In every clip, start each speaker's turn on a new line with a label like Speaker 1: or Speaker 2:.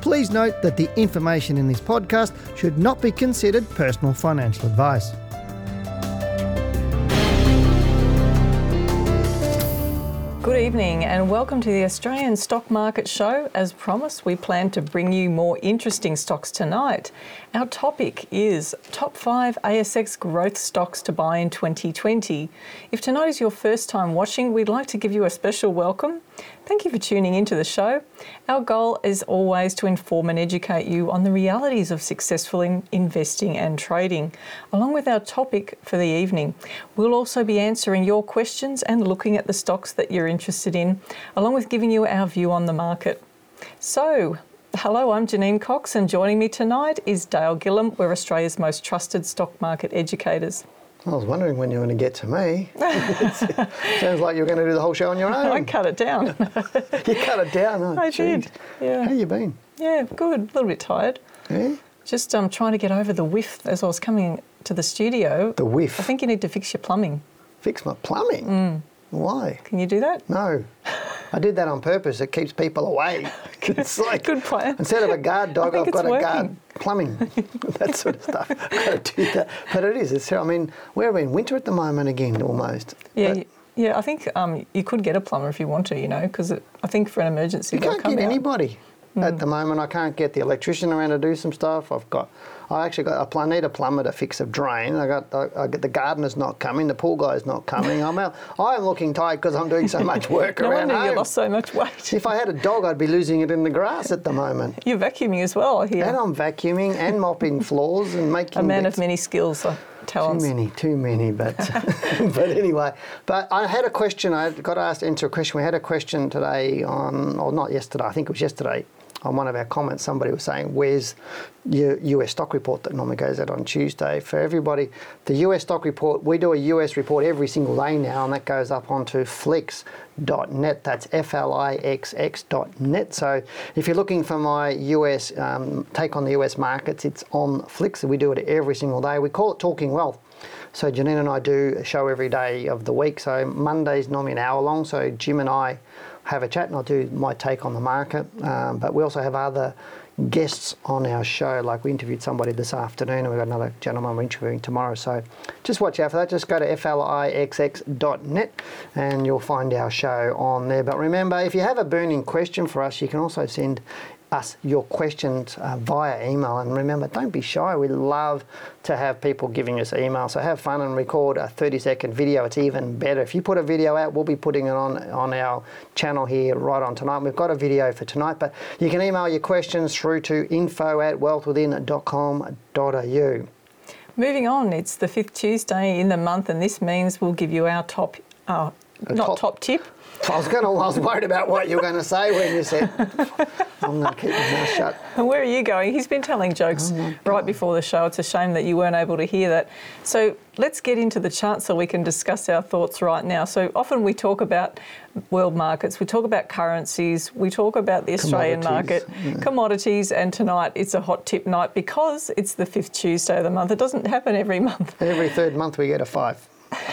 Speaker 1: Please note that the information in this podcast should not be considered personal financial advice.
Speaker 2: Good evening and welcome to the Australian Stock Market Show. As promised, we plan to bring you more interesting stocks tonight. Our topic is top five ASX growth stocks to buy in 2020. If tonight is your first time watching, we'd like to give you a special welcome. Thank you for tuning into the show. Our goal is always to inform and educate you on the realities of successful in investing and trading, along with our topic for the evening. We'll also be answering your questions and looking at the stocks that you're interested in, along with giving you our view on the market. So, Hello, I'm Janine Cox, and joining me tonight is Dale Gillham. We're Australia's most trusted stock market educators.
Speaker 1: I was wondering when you were going to get to me. Sounds like you're going to do the whole show on your own.
Speaker 2: I cut it down.
Speaker 1: you cut it down. Oh,
Speaker 2: I
Speaker 1: geez.
Speaker 2: did. Yeah.
Speaker 1: How you been?
Speaker 2: Yeah, good. A little bit tired.
Speaker 1: Yeah.
Speaker 2: Just um, trying to get over the whiff as I was coming to the studio.
Speaker 1: The whiff.
Speaker 2: I think you need to fix your plumbing.
Speaker 1: Fix my plumbing.
Speaker 2: Mm.
Speaker 1: Why?
Speaker 2: Can you do that?
Speaker 1: No. I did that on purpose. It keeps people away. It's like
Speaker 2: Good plan.
Speaker 1: Instead of a guard dog, I've got
Speaker 2: it's
Speaker 1: a guard
Speaker 2: working.
Speaker 1: Plumbing. that sort of stuff. Got to do that. But it is. It's. I mean, we're in winter at the moment again, almost.
Speaker 2: Yeah,
Speaker 1: But
Speaker 2: yeah. I think um, you could get a plumber if you want to, you know, because I think for an emergency
Speaker 1: You can't get
Speaker 2: out.
Speaker 1: anybody at the moment. I can't get the electrician around to do some stuff. I've got, I actually got, a pl- need a plumber to fix a drain. I got, I, I get the gardener's not coming. The pool guy's not coming. I'm out. I'm looking tight because I'm doing so much work
Speaker 2: No
Speaker 1: around
Speaker 2: wonder you lost so much weight.
Speaker 1: If I had a dog, I'd be losing it in the grass at the moment.
Speaker 2: You're vacuuming as well, here.
Speaker 1: And I'm vacuuming and mopping floors and making
Speaker 2: a man
Speaker 1: bits.
Speaker 2: of many skills, uh,
Speaker 1: Too
Speaker 2: talents.
Speaker 1: many, too many, but but anyway. But I had a question. I got asked to answer a question. We had a question today on, or not yesterday. I think it was yesterday. On one of our comments, somebody was saying, "Where's your US stock report that normally goes out on Tuesday?" For everybody, the US stock report. We do a US report every single day now, and that goes up onto Flixx.net. That's F-L-I-X-X.net. So if you're looking for my US um, take on the US markets, it's on Flixx. We do it every single day. We call it Talking Wealth. So Janine and I do a show every day of the week. So Monday's normally an hour long. So Jim and I have a chat, and I'll do my take on the market. Um, but we also have other guests on our show. Like we interviewed somebody this afternoon, and we've got another gentleman we're interviewing tomorrow. So just watch out for that. Just go to flixx.net, and you'll find our show on there. But remember, if you have a burning question for us, you can also send us your questions uh, via email. And remember, don't be shy. We love to have people giving us email. So have fun and record a 30 second video. It's even better. If you put a video out, we'll be putting it on on our channel here right on tonight. We've got a video for tonight, but you can email your questions through to info at wealthwithin.com.au.
Speaker 2: Moving on, it's the fifth Tuesday in the month, and this means we'll give you our top, uh, not
Speaker 1: top-
Speaker 2: top, tip.
Speaker 1: I was going to, I was worried about what you were going to say when you said, I'm going to keep my mouth shut.
Speaker 2: And where are you going? He's been telling jokes
Speaker 1: Oh
Speaker 2: right before the show. It's a shame that you weren't able to hear that. So let's get into the chart so we can discuss our thoughts right now. So often we talk about world markets, we talk about currencies, we talk about the Australian market, commodities, and tonight it's a hot tip night because it's the fifth Tuesday of the month. It doesn't happen every month.
Speaker 1: Every third month we get a five,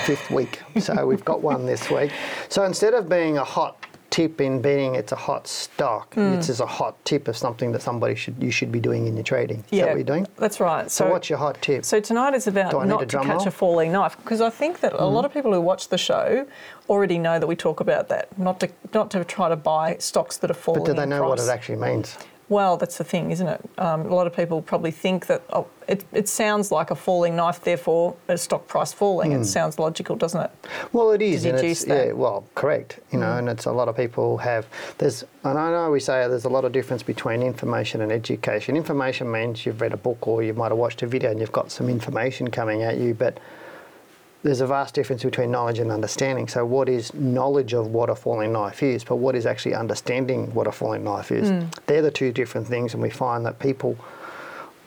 Speaker 1: fifth week. So we've got one this week. So instead of being a hot tip in betting, it's a hot stock.
Speaker 2: Hmm.
Speaker 1: It's just a hot tip of something that somebody should you should be doing in your trading. Is that what you're doing?
Speaker 2: That's right.
Speaker 1: So, what's your hot tip?
Speaker 2: So tonight is about
Speaker 1: Do I need
Speaker 2: not to catch
Speaker 1: roll?
Speaker 2: a falling knife because I think that a lot of people who watch the show already know that we talk about that. Not to not to try to buy stocks that are falling.
Speaker 1: but do they know what it actually means?
Speaker 2: Well, that's the thing, isn't it? Um, a lot of people probably think that oh, it, it sounds like a falling knife, therefore a stock price falling. It sounds logical, doesn't it?
Speaker 1: Well, it is, and it's
Speaker 2: that.
Speaker 1: yeah, well, correct. You know, and it's a lot of people have. There's, and I know we say there's a lot of difference between information and education. Information means you've read a book or you might have watched a video and you've got some information coming at you, but there's a vast difference between knowledge and understanding. So, what is knowledge of what a falling knife is, but what is actually understanding what a falling knife is? Hmm. They're the two different things, and we find that people,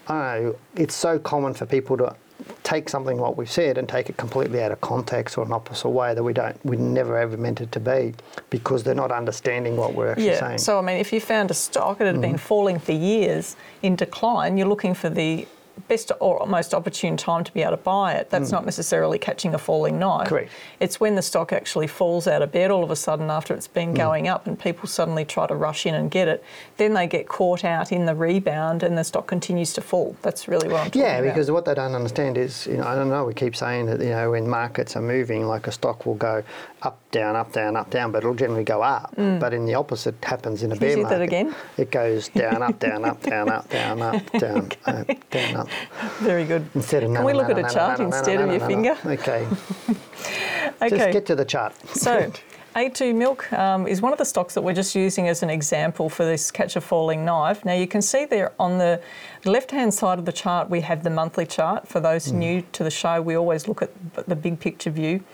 Speaker 1: I don't know, it's so common for people to take something what we've said and take it completely out of context or an opposite way that we don't, we never ever meant it to be, because they're not understanding what we're actually
Speaker 2: Yeah.
Speaker 1: saying.
Speaker 2: So, I mean, if you found a stock that had been mm. falling for years in decline, you're looking for the best or most opportune time to be able to buy it. That's not necessarily catching a falling knife.
Speaker 1: Correct.
Speaker 2: It's when the stock actually falls out of bed all of a sudden after it's been going up and people suddenly try to rush in and get it. Then they get caught out in the rebound and the stock continues to fall. That's really what I'm talking
Speaker 1: Yeah,
Speaker 2: about.
Speaker 1: because what they don't understand is, you know, I don't know, we keep saying that, you know, when markets are moving, like a stock will go up, down, up, down, up, down, but it'll generally go up. But in the opposite happens in a
Speaker 2: Mm. Can you
Speaker 1: bear market.
Speaker 2: that again?
Speaker 1: It goes down, up, down, up, down, up, down, up, down, up, down, up.
Speaker 2: Very good.
Speaker 1: Instead of
Speaker 2: Can we look at a chart instead of your finger?
Speaker 1: Okay,
Speaker 2: Okay.
Speaker 1: just get to the chart.
Speaker 2: So, A2 milk um, is one of the stocks that we're just using as an example for this catch a falling knife. Now, you can see there on the left hand side of the chart, we have the monthly chart. For those new to the show, we always look at the big picture view.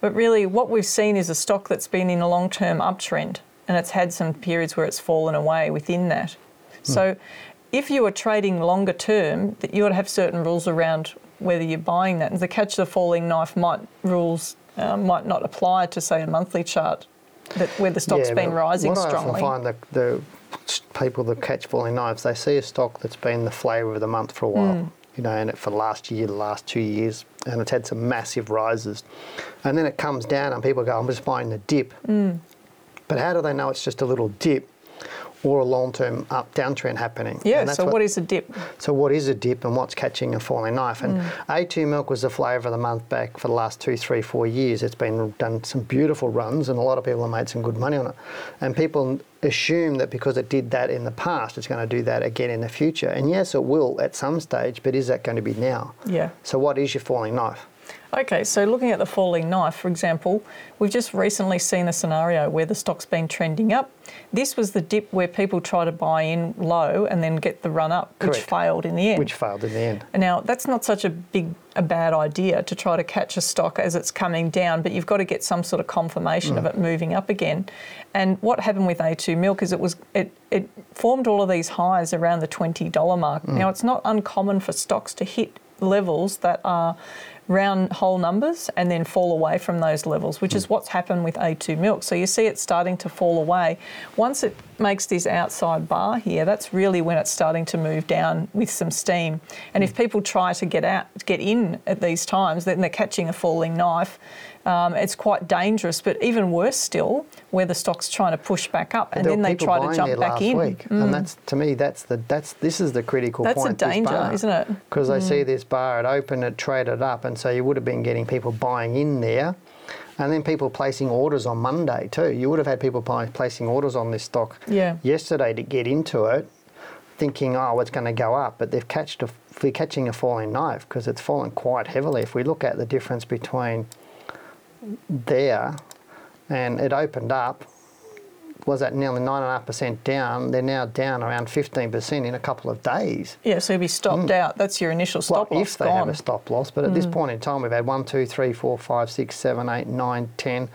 Speaker 2: But really, what we've seen is a stock that's been in a long term uptrend and it's had some periods where it's fallen away within that. So, if you are trading longer term, that you ought to have certain rules around whether you're buying that. And the catch the falling knife might rules uh, might not apply to say a monthly chart that where the stock's
Speaker 1: Yeah,
Speaker 2: been rising
Speaker 1: what
Speaker 2: strongly.
Speaker 1: I often find that the people that catch falling knives, they see a stock that's been the flavour of the month for a while.
Speaker 2: Mm.
Speaker 1: You know, and it for the last year, the last two years, and it's had some massive rises, and then it comes down, and people go, "I'm just buying the dip."
Speaker 2: Mm.
Speaker 1: But how do they know it's just a little dip, or a long-term up downtrend happening?
Speaker 2: yeah. So what is a dip?
Speaker 1: so what is a dip and what's catching a falling knife? And
Speaker 2: Mm.
Speaker 1: A2 milk was the flavour of the month back for the last two, three, four years. It's been done some beautiful runs and a lot of people have made some good money on it. And people assume that because it did that in the past, it's going to do that again in the future. And yes, it will at some stage, but is that going to be now?
Speaker 2: Yeah.
Speaker 1: So what is your falling knife?
Speaker 2: Okay, so looking at the falling knife, for example, we've just recently seen a scenario where the stock's been trending up. This was the dip where people try to buy in low and then get the run up, which
Speaker 1: Correct.
Speaker 2: failed in the end.
Speaker 1: Which failed in the end.
Speaker 2: Now, that's not such a big, a bad idea to try to catch a stock as it's coming down, but you've got to get some sort of confirmation of mm. it moving up again. And what happened with A2 milk is it was it, it formed all of these highs around the twenty dollar mark. Mm. Now, it's not uncommon for stocks to hit levels that are round whole numbers and then fall away from those levels, which is hmm. what's happened with A2 milk. So you see it starting to fall away. Once it makes this outside bar here, that's really when it's starting to move down with some steam. And if people try to get out, get in at these times, then they're catching a falling knife. Um, it's quite dangerous, but even worse still, where the stock's trying to push back up and
Speaker 1: There
Speaker 2: then they try to jump back in. Mm.
Speaker 1: And that's to me, that's the that's this is the critical
Speaker 2: That's a
Speaker 1: point. this
Speaker 2: danger,
Speaker 1: bar.
Speaker 2: isn't it?
Speaker 1: Because they see this bar, it opened, it traded up, and so you would have been getting people buying in there, and then people placing orders on Monday too. You would have had people placing orders on this stock
Speaker 2: Yeah.
Speaker 1: yesterday to get into it, thinking, oh, it's going to go up, but they've catched a, we're catching a falling knife because it's fallen quite heavily. If we look at the difference between there and it opened up was at nearly 9.5% down. They're now down around 15% in a couple of days.
Speaker 2: Yeah, so you'll be stopped hmm. out. That's your initial stop
Speaker 1: well,
Speaker 2: loss
Speaker 1: if they
Speaker 2: gone.
Speaker 1: have a stop loss, but at this hmm. point in time, we've had 1, 2, 3, 4, 5, 6, 7, 8, 9, 10,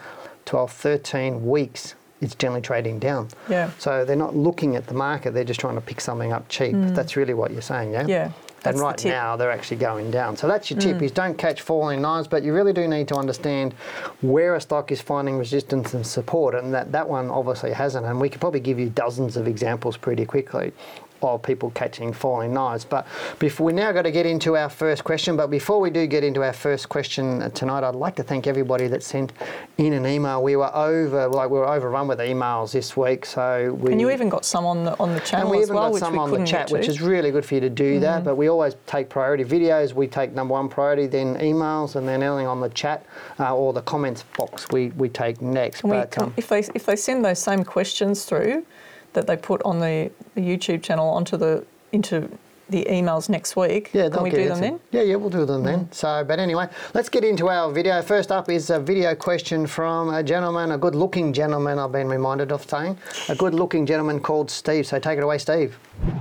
Speaker 1: 12, 13 weeks. It's generally trading down.
Speaker 2: Yeah.
Speaker 1: So they're not looking at the market, they're just trying to pick something up cheap. Hmm. That's really what you're saying, yeah?
Speaker 2: Yeah, that's
Speaker 1: And right.
Speaker 2: Mm.
Speaker 1: now they're actually going down. So that's your tip: is don't catch falling knives, but you really do need to understand where a stock is finding resistance and support, and that that one obviously hasn't. And we could probably give you dozens of examples pretty quickly of people catching falling knives. But before we now got to get into our first question. But before we do get into our first question tonight, I'd like to thank everybody that sent in an email. We were over like we were overrun with emails this week, so we
Speaker 2: and you even got some on the on the
Speaker 1: and
Speaker 2: channel
Speaker 1: we
Speaker 2: as
Speaker 1: even
Speaker 2: well,
Speaker 1: got
Speaker 2: which
Speaker 1: some
Speaker 2: we
Speaker 1: on the chat, which is really good for you to do that. But we always take priority videos. We take number one priority, then emails, and then anything on the chat uh, or the comments box we, we take next.
Speaker 2: Can we, can-
Speaker 1: um,
Speaker 2: if they if they send those same questions through, that they put on the, the YouTube channel onto the into the emails next week.
Speaker 1: Yeah,
Speaker 2: Can
Speaker 1: they'll
Speaker 2: we
Speaker 1: get
Speaker 2: do
Speaker 1: it
Speaker 2: them
Speaker 1: to-
Speaker 2: then? Mm.
Speaker 1: Yeah, yeah, we'll do them then. So, but anyway, let's get into our video. First up is a video question from a gentleman, a good-looking gentleman. I've been reminded of saying a good-looking gentleman called Steve. So take it away, Steve.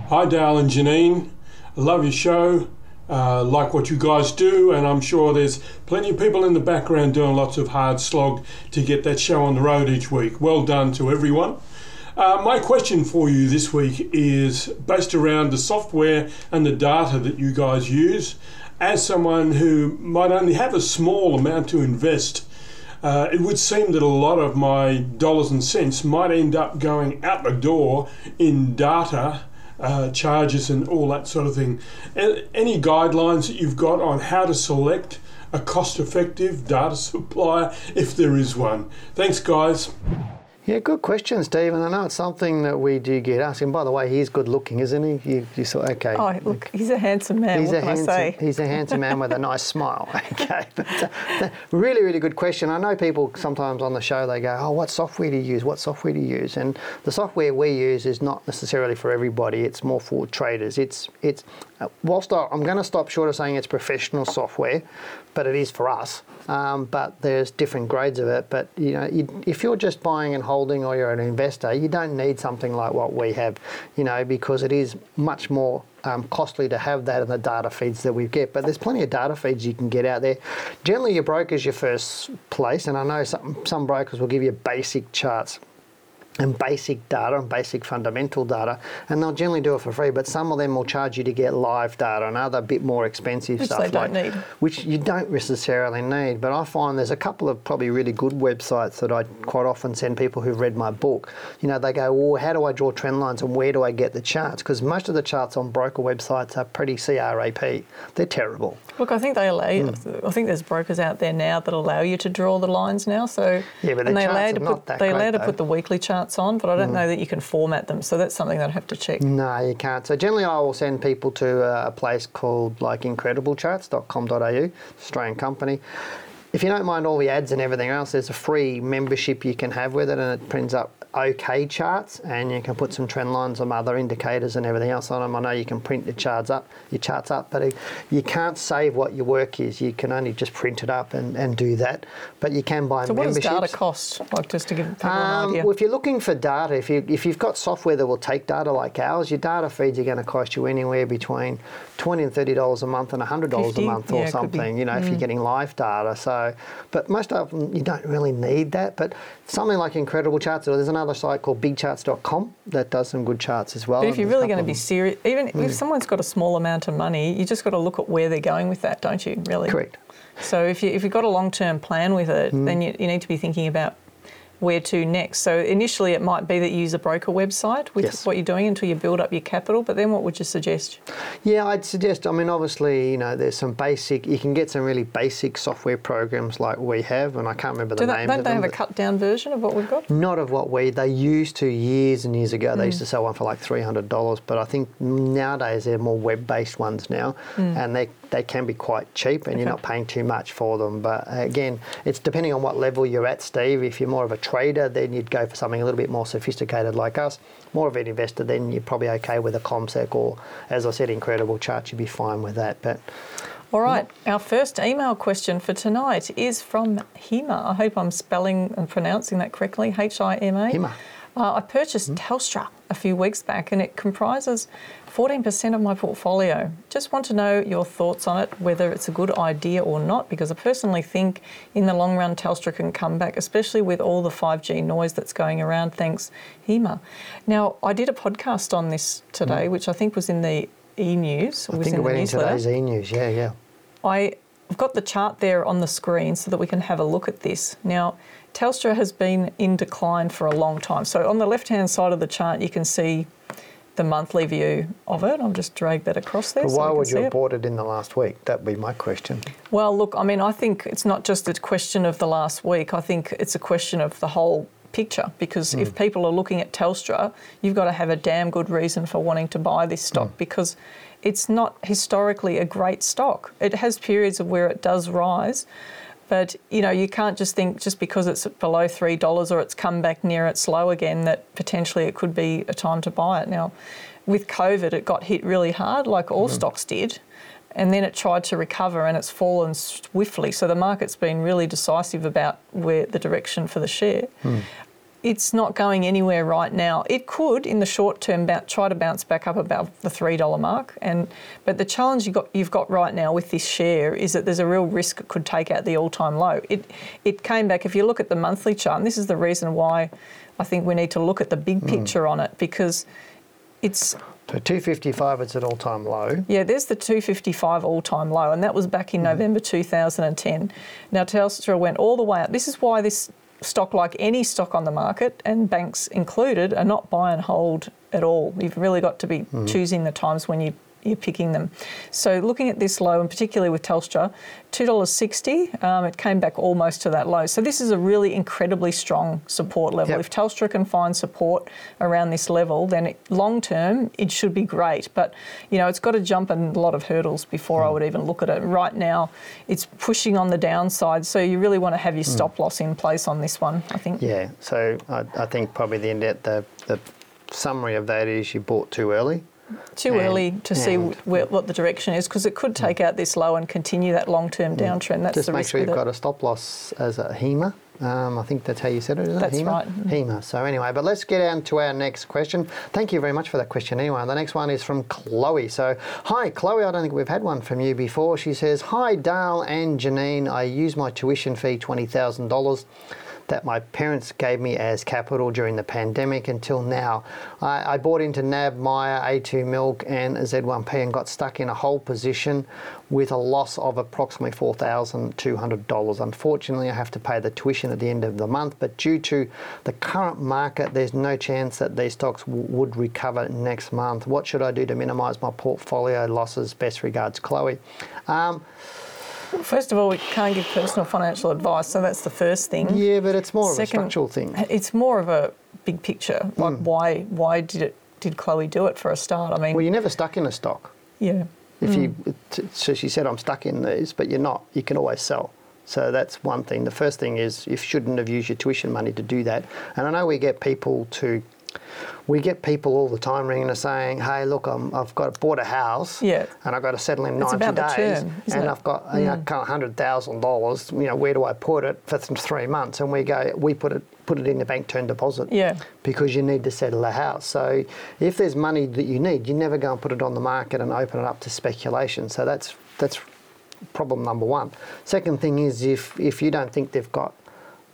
Speaker 3: Hi, Dale and Janine. I love your show. Uh, like what you guys do, and I'm sure there's plenty of people in the background doing lots of hard slog to get that show on the road each week. Well done to everyone. Uh, my question for you this week is based around the software and the data that you guys use. As someone who might only have a small amount to invest, uh, it would seem that a lot of my dollars and cents might end up going out the door in data uh, charges and all that sort of thing. Any guidelines that you've got on how to select a cost effective data supplier if there is one? Thanks, guys.
Speaker 1: Yeah, good question, Steve. And I know it's something that we do get asked. And by the way, he's good-looking, isn't he? You, you saw, okay.
Speaker 2: Oh, look, he's a handsome man.
Speaker 1: He's
Speaker 2: what
Speaker 1: a
Speaker 2: can
Speaker 1: handsome,
Speaker 2: I say?
Speaker 1: he's a handsome man with a nice smile. Okay, but uh, really, really good question. I know people sometimes on the show they go, "Oh, what software do you use? What software do you use?" And the software we use is not necessarily for everybody. It's more for traders. It's it's uh, whilst I- I'm going to stop short of saying it's professional software, but it is for us. Um, but there's different grades of it. But you know, you, if you're just buying and holding, or you're an investor, you don't need something like what we have. You know, because it is much more um, costly to have that in the data feeds that we get. But there's plenty of data feeds you can get out there. Generally, your broker's your first place, and I know some some brokers will give you basic charts and basic data and basic fundamental data, and they'll generally do it for free. But some of them will charge you to get live data and other bit more expensive
Speaker 2: Which
Speaker 1: stuff
Speaker 2: they don't
Speaker 1: like
Speaker 2: need.
Speaker 1: which you don't necessarily need. But I find there's a couple of probably really good websites that I quite often send people who've read my book. You know, they go, "Well, how do I draw trend lines and where do I get the charts?" Because most of the charts on broker websites are pretty CRAP. They're terrible.
Speaker 2: Look, I think they allow. You,
Speaker 1: Hmm.
Speaker 2: I think there's brokers out there now that allow you to draw the lines now. So
Speaker 1: Yeah, but
Speaker 2: and
Speaker 1: the
Speaker 2: they allow to put they allow to. Put the weekly charts on, but I don't know that you can format them. So that's something that I have to check.
Speaker 1: No, you can't. So generally, I will send people to a place called like incrediblecharts.com.au, Australian company. If you don't mind all the ads and everything else, there's a free membership you can have with it, and it prints up okay charts, and you can put some trend lines, some other indicators, and everything else on them. I know you can print your charts up, your charts up, but you can't save what your work is. You can only just print it up and, and do that. But you can buy
Speaker 2: So what does data cost? Like just to give people an
Speaker 1: Um,
Speaker 2: idea.
Speaker 1: well, if you're looking for data, if you if you've got software that will take data like ours, your data feeds are going to cost you anywhere between twenty and thirty dollars a month and hundred dollars a month or
Speaker 2: it could be. Mm.
Speaker 1: something. You know, if you're getting live data. So, but most of them you don't really need that. But something like Incredible Charts, or there's another site called BigCharts.com that does some good charts as well.
Speaker 2: But if you're really going to be serious, even
Speaker 1: Hmm.
Speaker 2: if someone's got a small amount of money, you just got to look at where they're going with that, don't you? Really.
Speaker 1: correct.
Speaker 2: So if you if you've got a long term plan with it,
Speaker 1: Hmm.
Speaker 2: then you, you need to be thinking about where to next. So initially, it might be that you use a broker website with
Speaker 1: Yes.
Speaker 2: what you're doing until you build up your capital. But then, what would you suggest?
Speaker 1: Yeah, I'd suggest. I mean, obviously, you know, there's some basic. You can get some really basic software programs like we have, and I can't remember
Speaker 2: Do
Speaker 1: the
Speaker 2: they,
Speaker 1: names
Speaker 2: don't
Speaker 1: of
Speaker 2: they
Speaker 1: them.
Speaker 2: have a cut down version of what we've got?
Speaker 1: Not of what we they used to years and years ago. They
Speaker 2: Hmm.
Speaker 1: used to sell one for like three hundred dollars, but I think nowadays they're more web based ones now, and they they can be quite cheap, and you're. Not paying too much for them. But uh, again, it's depending on what level you're at, Steve. If you're more of a trader, then you'd go for something a little bit more sophisticated like us. More of an investor, then you're probably okay with a CommSec or, as I said, Incredible Chart. You'd be fine with that. But
Speaker 2: All right, our first email question for tonight is from Hima. I hope I'm spelling and pronouncing that correctly. H I M A.
Speaker 1: Hima.
Speaker 2: Uh, I purchased Telstra a few weeks back and it comprises 14% of my portfolio. Just want to know your thoughts on it, whether it's a good idea or not, because I personally think in the long run Telstra can come back, especially with all the 5G noise that's going around. Thanks, HEMA. Now, I did a podcast on this today, which I think was in the e news,
Speaker 1: Mm. I think it went in today's e news. Yeah, yeah.
Speaker 2: I, I've got the chart there on the screen so that we can have a look at this. Now, Telstra has been in decline for a long time. So on the left-hand side of the chart, you can see the monthly view of it. I'll just drag that across there.
Speaker 1: But why
Speaker 2: can
Speaker 1: would you have
Speaker 2: it.
Speaker 1: bought it in the last week? That'd be my question.
Speaker 2: Well, look, I mean, I think it's not just a question of the last week. I think it's a question of the whole picture because if mm. people are looking at Telstra, you've got to have a damn good reason for wanting to buy this stock mm. because it's not historically a great stock. It has periods of where it does rise. But you know, you can't just think just because it's below three dollars or it's come back near its low again that potentially it could be a time to buy it. Now, with COVID, it got hit really hard, like all
Speaker 1: Mm-hmm.
Speaker 2: stocks did, and then it tried to recover and it's fallen swiftly. So the market's been really decisive about where the direction for the share.
Speaker 1: Hmm.
Speaker 2: It's not going anywhere right now. It could, in the short term, try to bounce back up above the three dollar mark. And but the challenge you got, you've got right now with this share is that there's a real risk it could take out the all time low. It it came back. If you look at the monthly chart, and this is the reason why I think we need to look at the big hmm. picture on it because it's
Speaker 1: So 255 it's at all time low.
Speaker 2: yeah, there's the 255 all time low, and that was back in hmm. November 2010. Now, Telstra went all the way up. This is why this stock, like any stock on the market, and banks included, are not buy and hold at all. You've really got to be mm-hmm. choosing the times when you you're picking them. So looking at this low, and particularly with Telstra, $2.60, um, it came back almost to that low. So this is a really incredibly strong support level.
Speaker 1: Yep.
Speaker 2: If Telstra can find support around this level, then it, long term it should be great. But you know, it's got to jump in a lot of hurdles before I would even look at it. Right now, it's pushing on the downside, so you really want to have your stop loss in place on this one. I think.
Speaker 1: Yeah, so I, I think probably the, the the summary of that is you bought too early.
Speaker 2: Too
Speaker 1: And-
Speaker 2: early to see
Speaker 1: and-
Speaker 2: where, what the direction is because it could take out this low and continue that long-term downtrend. That's
Speaker 1: Just
Speaker 2: the
Speaker 1: make sure you've got a stop loss as a HEMA. Um, I think that's how you said it, isn't
Speaker 2: That's
Speaker 1: it? HEMA?
Speaker 2: right. Mm.
Speaker 1: HEMA. So anyway, but let's get on to our next question. Thank you very much for that question anyway. The next one is from Chloe. So, hi Chloe, I don't think we've had one from you before. She says, Hi Dale and Janine, I use my tuition fee $20,000 that my parents gave me as capital during the pandemic until now. I, I bought into NAB, Maya, A2 Milk, and Z1P and got stuck in a whole position with a loss of approximately $4,200. Unfortunately, I have to pay the tuition at the end of the month, but due to the current market, there's no chance that these stocks w- would recover next month. What should I do to minimise my portfolio losses? Best regards, Chloe. Um,
Speaker 2: First of all, we can't give personal financial advice, so that's the first thing.
Speaker 1: yeah, but it's more of a structural thing.
Speaker 2: It's more of a big picture. Like
Speaker 1: Hmm.
Speaker 2: why why did it did Chloe do it for a start? I mean,
Speaker 1: Well, you're never stuck in a stock.
Speaker 2: yeah.
Speaker 1: If you, so she said, I'm stuck in these, but you're not. You can always sell. So that's one thing. The first thing is you shouldn't have used your tuition money to do that. And I know we get people to, we get people all the time ringing us saying, "Hey, look, I'm, I've got bought a house,
Speaker 2: Yeah.
Speaker 1: and I've got to settle in
Speaker 2: It's
Speaker 1: 90
Speaker 2: about the
Speaker 1: days,
Speaker 2: term,
Speaker 1: and
Speaker 2: it? Mm.
Speaker 1: I've got you know hundred thousand dollars. You know, where do I put it for th- three months?" And we go, we put it put it in the bank term deposit
Speaker 2: Yeah.
Speaker 1: because you need to settle a house. So if there's money that you need, you never go and put it on the market and open it up to speculation. So that's that's problem number one. Second thing is if if you don't think they've got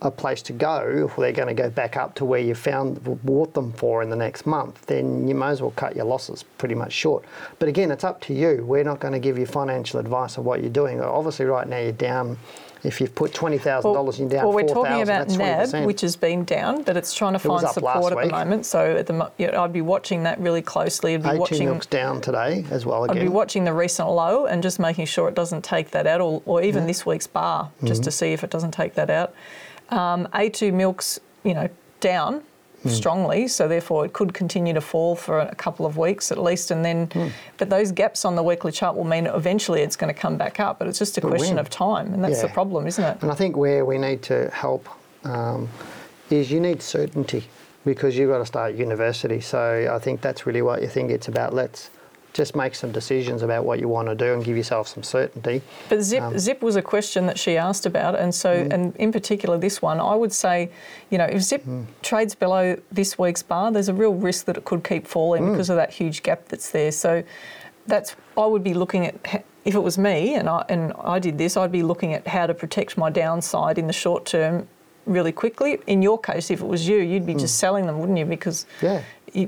Speaker 1: a place to go, if they're going to go back up to where you found bought them for in the next month, then you may as well cut your losses pretty much short. But again, it's up to you. We're not going to give you financial advice on what you're doing. Obviously, right now you're down. If you've put twenty thousand dollars, in, you're down
Speaker 2: well, we're
Speaker 1: four
Speaker 2: talking
Speaker 1: thousand.
Speaker 2: about
Speaker 1: That's twenty
Speaker 2: NAB, which has been down, but it's trying to find support at the moment. So at the mo- yeah, I'd be watching that really closely. I'd be
Speaker 1: A2
Speaker 2: watching.
Speaker 1: milk's down today as well
Speaker 2: I'd be watching the recent low and just making sure it doesn't take that out, or, or even this week's bar, just
Speaker 1: Mm-hmm.
Speaker 2: to see if it doesn't take that out. Um, A2 milk's, you know, down
Speaker 1: Hmm.
Speaker 2: strongly, so therefore it could continue to fall for a couple of weeks at least, and then,
Speaker 1: Hmm.
Speaker 2: but those gaps on the weekly chart will mean eventually it's going to come back up. But it's just a
Speaker 1: But
Speaker 2: question
Speaker 1: when?
Speaker 2: of time, and that's the problem, isn't it?
Speaker 1: And I think where we need to help um, is you need certainty because you've got to start university. So I think that's really what you think it's about. Let's just make some decisions about what you want to do and give yourself some certainty.
Speaker 2: But zip
Speaker 1: Um,
Speaker 2: zip was a question that she asked about, and so
Speaker 1: Mm.
Speaker 2: and in particular this one, I would say, you know, if zip
Speaker 1: Mm.
Speaker 2: trades below this week's bar, there's a real risk that it could keep falling
Speaker 1: Mm.
Speaker 2: because of that huge gap that's there. So that's I would be looking at if it was me and I and I did this, I'd be looking at how to protect my downside in the short term really quickly. In your case, if it was you, you'd be just selling them, wouldn't you? Because
Speaker 1: Mm. Yeah.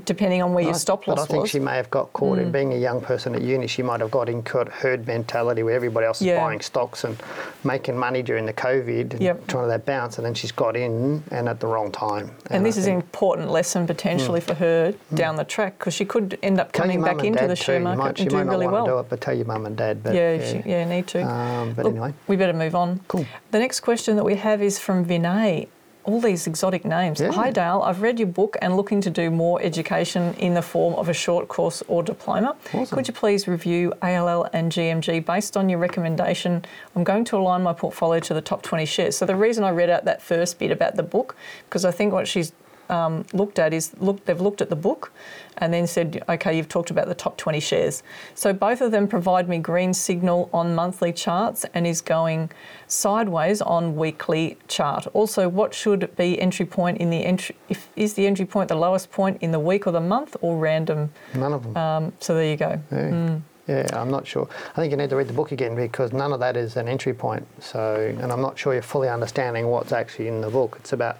Speaker 2: Depending on where your stop loss
Speaker 1: But I think
Speaker 2: was. Mm.
Speaker 1: she may have got caught in being a young person at uni. She might have got in caught herd mentality where everybody else is
Speaker 2: Yeah.
Speaker 1: buying stocks and making money during the COVID and
Speaker 2: Yep.
Speaker 1: trying to that bounce, and then she's got in and at the wrong time.
Speaker 2: And this
Speaker 1: I
Speaker 2: is an important lesson potentially for her down the track because she could end up coming back into the share market
Speaker 1: might, she
Speaker 2: and
Speaker 1: might
Speaker 2: doing
Speaker 1: not
Speaker 2: really
Speaker 1: want
Speaker 2: well.
Speaker 1: to do it, but tell your mum and dad. But
Speaker 2: yeah, she, yeah, need to.
Speaker 1: Um, but
Speaker 2: Look,
Speaker 1: anyway.
Speaker 2: we better move on.
Speaker 1: Cool.
Speaker 2: The next question that we have is from Vinay. All these exotic names.
Speaker 1: Yeah.
Speaker 2: Hi Dale, I've read your book and looking to do more education in the form of a short course or diploma.
Speaker 1: Awesome.
Speaker 2: Could you please review ALL and GMG based on your recommendation? I'm going to align my portfolio to the top 20 shares. So the reason I read out that first bit about the book because I think what she's um, looked at is look they've looked at the book and then said okay you've talked about the top 20 shares so both of them provide me green signal on monthly charts and is going sideways on weekly chart also what should be entry point in the entry if is the entry point the lowest point in the week or the month or random
Speaker 1: None of them.
Speaker 2: um, so there you go
Speaker 1: Yeah. Yeah, I'm not sure. I think you need to read the book again because none of that is an entry point. So, and I'm not sure you're fully understanding what's actually in the book. It's about,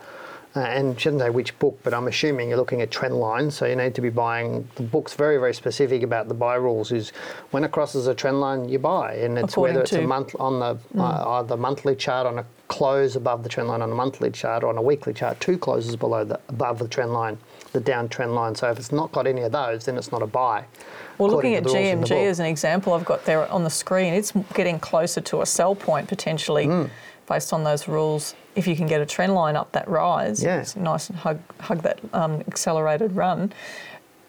Speaker 1: uh, and doesn't say which book, but I'm assuming you're looking at trend lines. So you need to be buying. The book's very, very specific about the buy rules. Is when it crosses a trend line, you buy, and it's
Speaker 2: According
Speaker 1: whether it's
Speaker 2: to-
Speaker 1: a month on the uh, either monthly chart on a close above the trend line on a monthly chart or on a weekly chart, two closes below the above the trend line, the downtrend line. So if it's not got any of those, then it's not a buy.
Speaker 2: Well, looking at
Speaker 1: the rules in the
Speaker 2: GMG as an example, I've got there on the screen, it's getting closer to a sell point potentially
Speaker 1: Hmm.
Speaker 2: Based on those rules. If you can get a trend line up that rise,
Speaker 1: Yeah.
Speaker 2: it's nice and hug, hug that um, accelerated run.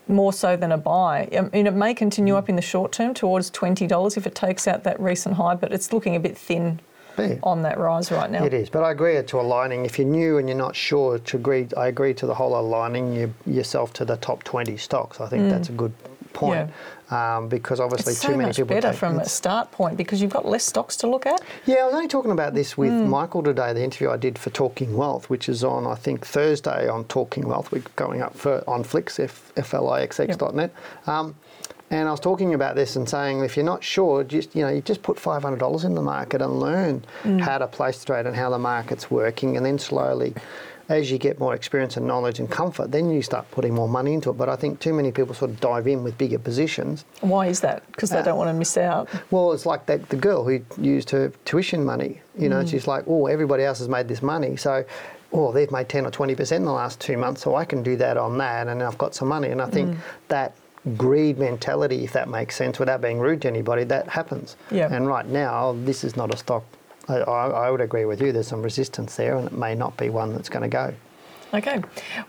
Speaker 2: More so than a buy. I mean, it may continue
Speaker 1: Hmm.
Speaker 2: up in the short term towards $20 if it takes out that recent high, but it's looking a bit thin
Speaker 1: Yeah.
Speaker 2: on that rise right now.
Speaker 1: It is, but I agree to aligning. If you're new and you're not sure, to agree, I agree to the whole aligning you, yourself to the top 20 stocks. I think that's a good point um, because obviously
Speaker 2: It's
Speaker 1: too
Speaker 2: so
Speaker 1: many
Speaker 2: much
Speaker 1: people
Speaker 2: better
Speaker 1: take-
Speaker 2: from a start point because you've got less stocks to look at.
Speaker 1: Yeah, I was only talking about this with
Speaker 2: Hmm.
Speaker 1: Michael today. The interview I did for Talking Wealth, which is on I think Thursday on Talking Wealth. We're going up for on Flixx, f, flixx.net. Um, and I was talking about this and saying if you're not sure, just you know, you just put five hundred dollars in the market and learn
Speaker 2: Mm.
Speaker 1: how to place trade and how the market's working, and then slowly. As you get more experience and knowledge and comfort, then you start putting more money into it. But I think too many people sort of dive in with bigger positions,
Speaker 2: Why is that? Because they
Speaker 1: Uh,
Speaker 2: don't want to miss out.
Speaker 1: well, it's like that the girl who used her tuition money. You know, she's like, oh, everybody else has made this money, so oh, they've made ten or twenty percent in the last two months, so I can do that on that, and I've got some money. And I think that greed mentality, if that makes sense, without being rude to anybody, that happens.
Speaker 2: Yeah.
Speaker 1: And right now, this is not a stock. I, I, would agree with you. There's some resistance there, and it may not be one that's going to go.
Speaker 2: Okay.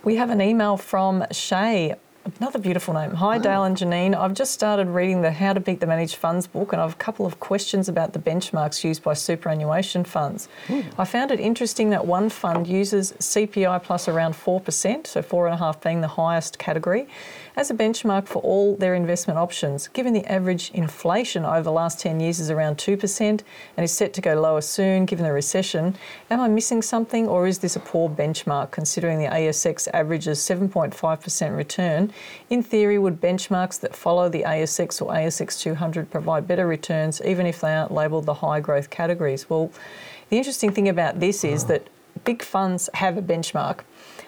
Speaker 2: We have an email from Shay. Another beautiful name. Hi, Dale and Janine. I've just started reading the How to Beat the Managed Funds book, and I have a couple of questions about the benchmarks used by superannuation funds. Hmm. I found it interesting that one fund uses CPI plus around 4%, so 4.5 being the highest category, as a benchmark for all their investment options. Given the average inflation over the last 10 years is around 2% and is set to go lower soon given the recession, am I missing something or is this a poor benchmark considering the ASX averages 7.5% return? In theory, would benchmarks that follow the ASX or ASX 200 provide better returns even if they aren't labelled the high growth categories? Well, the interesting thing about this is that big funds have a benchmark.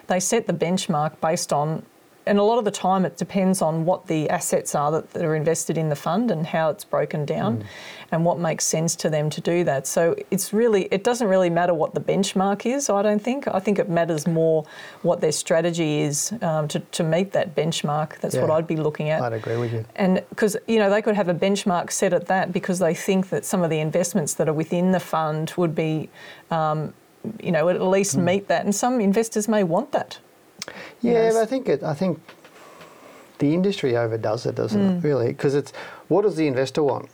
Speaker 2: They set the benchmark based on and a lot of the time it depends on what the assets are that, that are invested in the fund and how it's broken down and what makes sense to them to do that. So it's really it doesn't really matter what the benchmark is, I don't think. I think it matters more what their strategy is um, to, to meet that benchmark. That's what I'd be looking at.
Speaker 1: I'd agree with you.
Speaker 2: And because, you know, they could have a benchmark set at that because they think that some of the investments that are within the fund would be, um, you know, at least
Speaker 1: Hmm.
Speaker 2: meet that. And some investors may want that.
Speaker 1: Yeah, but I think it. I think the industry overdoes it, doesn't
Speaker 2: Mm.
Speaker 1: it? Really, because it's what does the investor want?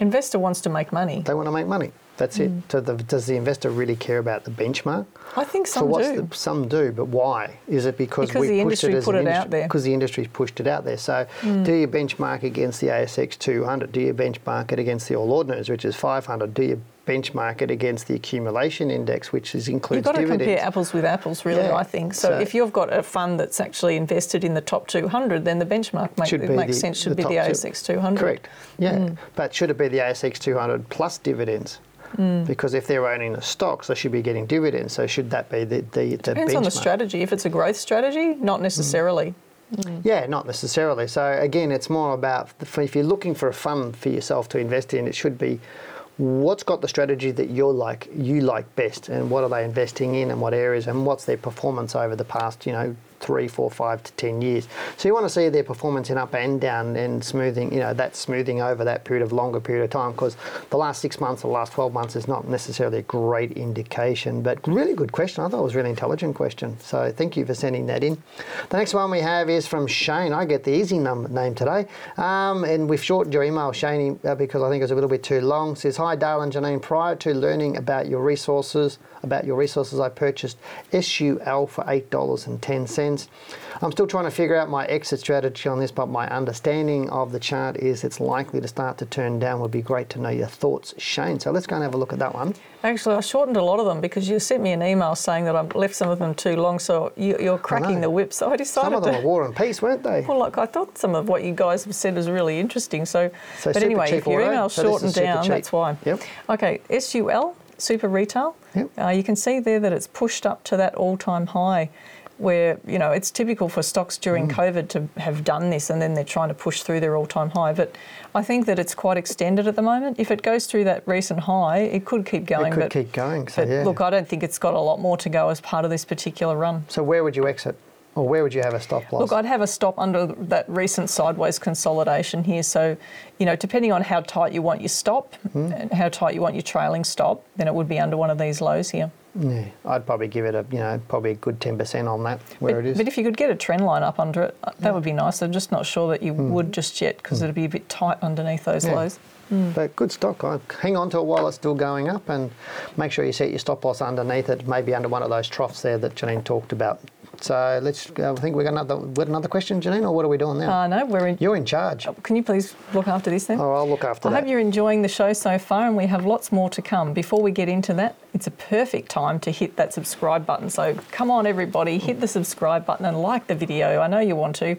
Speaker 2: Investor wants to make money.
Speaker 1: They want to make money. That's it. So the, does the investor really care about the benchmark?
Speaker 2: I think
Speaker 1: so
Speaker 2: some
Speaker 1: what's
Speaker 2: do.
Speaker 1: The, some do, but why? Is it because,
Speaker 2: Because
Speaker 1: we
Speaker 2: the
Speaker 1: pushed
Speaker 2: industry
Speaker 1: it as
Speaker 2: put
Speaker 1: an
Speaker 2: it out
Speaker 1: industry?
Speaker 2: there.
Speaker 1: Because the industry's pushed it out there. So do you benchmark against the ASX 200? Do you benchmark it against the All Ordinaries, which is 500? Do you benchmark it against the accumulation index, which is includes
Speaker 2: You've got to
Speaker 1: dividends?
Speaker 2: compare apples with apples, really,
Speaker 1: Yeah.
Speaker 2: I think. So,
Speaker 1: So-
Speaker 2: if you've got a fund that's actually invested in the top 200, then the benchmark make, it makes
Speaker 1: the,
Speaker 2: sense should
Speaker 1: the
Speaker 2: be the. ASX 200.
Speaker 1: Correct. Yeah,
Speaker 2: Mm.
Speaker 1: but should it be the ASX 200 plus dividends?
Speaker 2: Mm.
Speaker 1: Because if they're owning the stocks, they should be getting dividends. So should that be the the, the
Speaker 2: Depends on the strategy. If it's a growth strategy, not necessarily.
Speaker 1: Yeah, not necessarily. So again, it's more about if you're looking for a fund for yourself to invest in, it should be what's got the strategy that you're like you like best, and what are they investing in, and what areas, and what's their performance over the past you know three, four, five to ten years. So you want to see their performance in up and down and smoothing, you know, that smoothing over that period of longer period of time because the last six months or the last 12 months is not necessarily a great indication. But really good question. I thought it was a really intelligent question. So thank you for sending that in. The next one we have is from Shane. I get the easy num- name today. Um, and we've shortened your email, Shane, uh, because I think it's a little bit too long. It says, Hi, Dale and Janine. Prior to learning about your resources, about your resources, I purchased SUL for $8.10. I'm still trying to figure out my exit strategy on this, but my understanding of the chart is it's likely to start to turn down. Would be great to know your thoughts, Shane. So let's go and have a look at that one.
Speaker 2: Actually, I shortened a lot of them because you sent me an email saying that I've left some of them too long, so you, are cracking the whip. So I decided
Speaker 1: some of them
Speaker 2: to,
Speaker 1: are War and Peace, weren't they?
Speaker 2: Well, like I thought some of what you guys have said was really interesting. So,
Speaker 1: so
Speaker 2: but anyway, if your email's
Speaker 1: so
Speaker 2: shortened down,
Speaker 1: cheap.
Speaker 2: that's why.
Speaker 1: Yep.
Speaker 2: Okay, SUL super retail.
Speaker 1: Yep.
Speaker 2: Uh, you can see there that it's pushed up to that all-time high where you know it's typical for stocks during mm. COVID to have done this, and then they're trying to push through their all-time high. But I think that it's quite extended at the moment. If it goes through that recent high, it could keep going.
Speaker 1: It could
Speaker 2: but,
Speaker 1: keep going. So, yeah.
Speaker 2: look, I don't think it's got a lot more to go as part of this particular run.
Speaker 1: So where would you exit? Or where would you have a stop loss?
Speaker 2: Look, I'd have a stop under that recent sideways consolidation here. So, you know, depending on how tight you want your stop mm. and how tight you want your trailing stop, then it would be under one of these lows here.
Speaker 1: Yeah, I'd probably give it a you know probably a good ten percent on that where
Speaker 2: but,
Speaker 1: it is.
Speaker 2: But if you could get a trend line up under it, that yeah. would be nice. I'm just not sure that you mm. would just yet because mm. it'd be a bit tight underneath those yeah. lows.
Speaker 1: Mm. But good stock. I hang on to it while it's still going up, and make sure you set your stop loss underneath it, maybe under one of those troughs there that Janine talked about. So let's. I think we got another. Got another question, Janine, or what are we doing now?
Speaker 2: Uh, no, we're in.
Speaker 1: You're in charge.
Speaker 2: Oh, can you please look after this then?
Speaker 1: Oh, I'll look after
Speaker 2: I
Speaker 1: that.
Speaker 2: hope you're enjoying the show so far, and we have lots more to come. Before we get into that, it's a perfect time to hit that subscribe button. So come on, everybody, hit the subscribe button and like the video. I know you want to.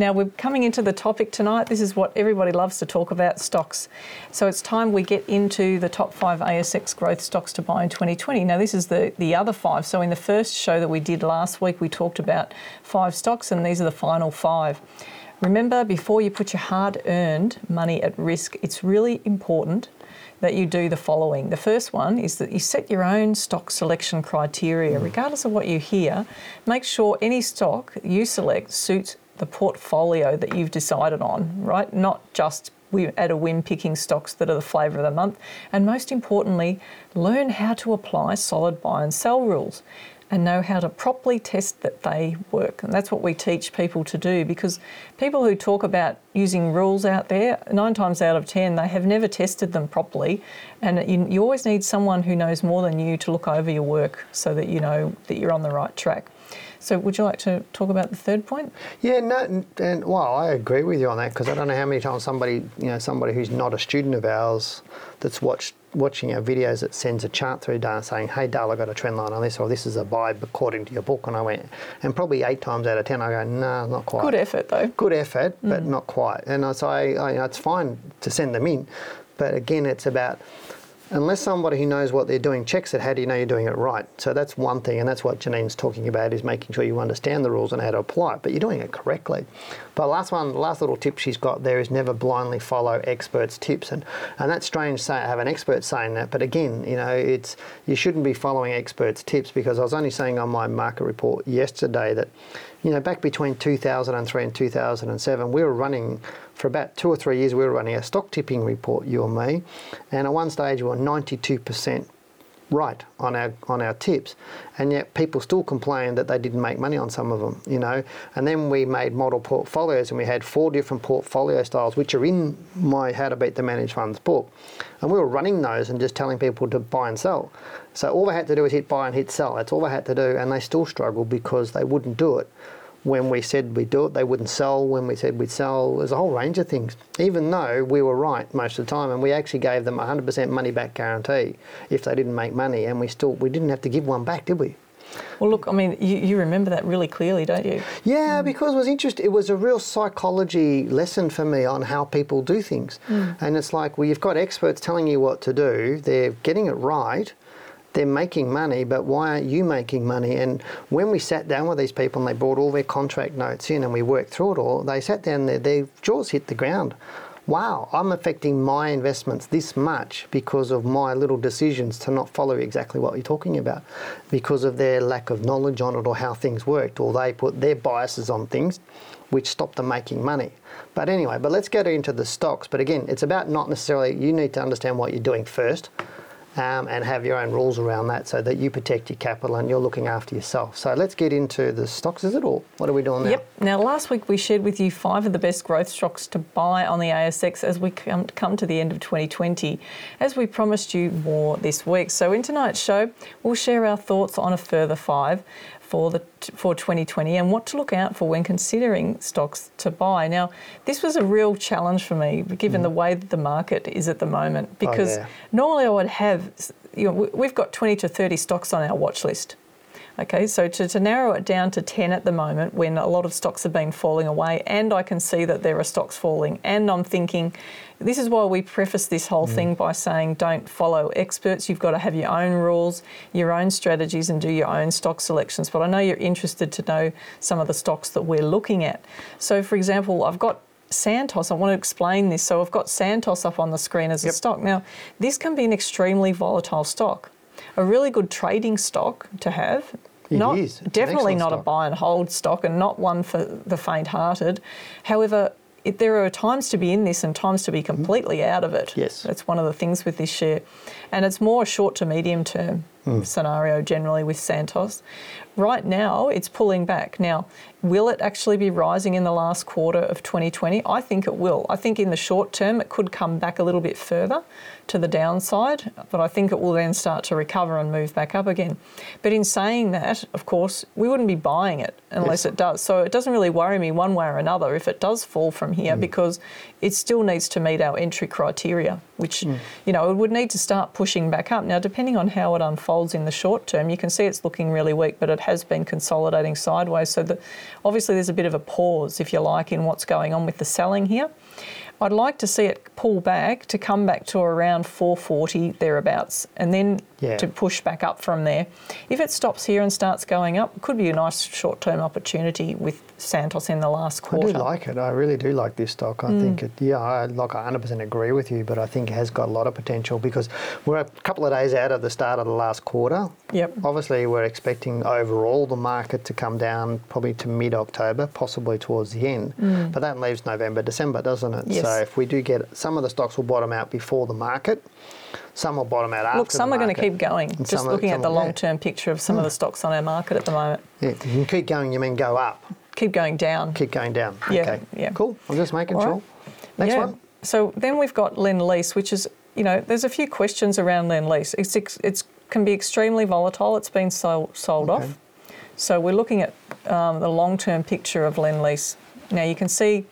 Speaker 2: Now, we're coming into the topic tonight. This is what everybody loves to talk about stocks. So it's time we get into the top five ASX growth stocks to buy in 2020. Now, this is the, the other five. So, in the first show that we did last week, we talked about five stocks, and these are the final five. Remember, before you put your hard earned money at risk, it's really important that you do the following. The first one is that you set your own stock selection criteria. Mm. Regardless of what you hear, make sure any stock you select suits the portfolio that you've decided on, right? Not just at a whim picking stocks that are the flavour of the month. And most importantly, learn how to apply solid buy and sell rules and know how to properly test that they work. And that's what we teach people to do because people who talk about using rules out there, nine times out of ten, they have never tested them properly. And you, you always need someone who knows more than you to look over your work so that you know that you're on the right track. So, would you like to talk about the third point?
Speaker 1: Yeah, no, and well, I agree with you on that because I don't know how many times somebody, you know, somebody who's not a student of ours that's watched watching our videos it sends a chart through data saying, "Hey, Dale, I got a trend line on this," or "This is a buy according to your book," and I went, and probably eight times out of ten, I go, "No, nah, not quite."
Speaker 2: Good effort, though.
Speaker 1: Good effort, but mm. not quite. And I say, know, it's fine to send them in, but again, it's about unless somebody who knows what they're doing checks it, how do you know you're doing it right? So that's one thing, and that's what Janine's talking about is making sure you understand the rules and how to apply it, but you're doing it correctly. But last one, last little tip she's got there is never blindly follow experts' tips, and and that's strange to have an expert saying that, but again, you know, it's you shouldn't be following experts' tips because I was only saying on my market report yesterday that you know, back between 2003 and 2007, we were running for about two or three years, we were running a stock tipping report, you and me, and at one stage we were 92% right on our on our tips, and yet people still complained that they didn't make money on some of them, you know. And then we made model portfolios, and we had four different portfolio styles, which are in my How to Beat the Managed Funds book, and we were running those and just telling people to buy and sell. So all they had to do was hit buy and hit sell. That's all they had to do, and they still struggled because they wouldn't do it when we said we'd do it, they wouldn't sell. When we said we'd sell, there's a whole range of things. Even though we were right most of the time, and we actually gave them a 100% money back guarantee if they didn't make money, and we still we didn't have to give one back, did we?
Speaker 2: Well, look, I mean, you, you remember that really clearly, don't you?
Speaker 1: Yeah, mm. because it was interesting. It was a real psychology lesson for me on how people do things. Mm. And it's like, well, you've got experts telling you what to do, they're getting it right, they're making money, but why aren't you making money? And when we sat down with these people and they brought all their contract notes in and we worked through it all, they sat down there, their jaws hit the ground. wow, I'm affecting my investments this much because of my little decisions to not follow exactly what you're talking about, because of their lack of knowledge on it or how things worked, or they put their biases on things, which stop them making money. But anyway, but let's get into the stocks. But again, it's about not necessarily, you need to understand what you're doing first um, and have your own rules around that so that you protect your capital and you're looking after yourself. So let's get into the stocks. Is it all? What are we doing now?
Speaker 2: Yep. Now, last week we shared with you five of the best growth stocks to buy on the ASX as we come, come to the end of 2020, as we promised you more this week. So, in tonight's show, we'll share our thoughts on a further five for the for 2020 and what to look out for when considering stocks to buy. Now, this was a real challenge for me given mm. the way that the market is at the moment oh, because oh, yeah. normally I would have you know we've got 20 to 30 stocks on our watch list. Okay, so to, to narrow it down to 10 at the moment when a lot of stocks have been falling away and I can see that there are stocks falling and I'm thinking this is why we preface this whole mm. thing by saying don't follow experts. You've got to have your own rules, your own strategies, and do your own stock selections. But I know you're interested to know some of the stocks that we're looking at. So, for example, I've got Santos. I want to explain this. So, I've got Santos up on the screen as yep. a stock. Now, this can be an extremely volatile stock. A really good trading stock to have
Speaker 1: it
Speaker 2: not,
Speaker 1: is.
Speaker 2: Definitely not
Speaker 1: stock.
Speaker 2: a buy and hold stock and not one for the faint hearted. However, it, there are times to be in this and times to be mm-hmm. completely out of it.
Speaker 1: Yes.
Speaker 2: That's one of the things with this share. And it's more a short to medium term mm. scenario generally with Santos. Right now, it's pulling back. Now, will it actually be rising in the last quarter of 2020? I think it will. I think in the short term, it could come back a little bit further to the downside, but I think it will then start to recover and move back up again. But in saying that, of course, we wouldn't be buying it unless yes. it does. So it doesn't really worry me one way or another if it does fall from here mm. because it still needs to meet our entry criteria, which, mm. you know, it would need to start pushing back up. Now, depending on how it unfolds in the short term, you can see it's looking really weak, but it has been consolidating sideways. So that obviously there's a bit of a pause, if you like, in what's going on with the selling here. I'd like to see it pull back to come back to around 440 thereabouts and then yeah. to push back up from there. If it stops here and starts going up, it could be a nice short term opportunity with Santos in the last quarter.
Speaker 1: I do like it. I really do like this stock. I mm. think it, yeah, I like I 100% agree with you, but I think it has got a lot of potential because we're a couple of days out of the start of the last quarter.
Speaker 2: Yep.
Speaker 1: Obviously, we're expecting overall the market to come down probably to mid October, possibly towards the end. Mm. But that leaves November, December, doesn't it?
Speaker 2: Yes.
Speaker 1: So if we do get some of the stocks will bottom out before the market. Some will bottom out after.
Speaker 2: Look, some are going to keep going. And Just looking at the long-term yeah. picture of some mm. of the stocks on our market at the moment.
Speaker 1: Yeah, you can keep going. You mean go up?
Speaker 2: Keep going down.
Speaker 1: Keep going down.
Speaker 2: Yeah,
Speaker 1: okay.
Speaker 2: Yeah.
Speaker 1: Cool. I'm just making All sure. Right. Next
Speaker 2: yeah.
Speaker 1: one.
Speaker 2: So then we've got Lendlease, which is you know there's a few questions around Lendlease. It's it's can be extremely volatile. It's been sold sold okay. off. So we're looking at um, the long-term picture of Lendlease. Now you can see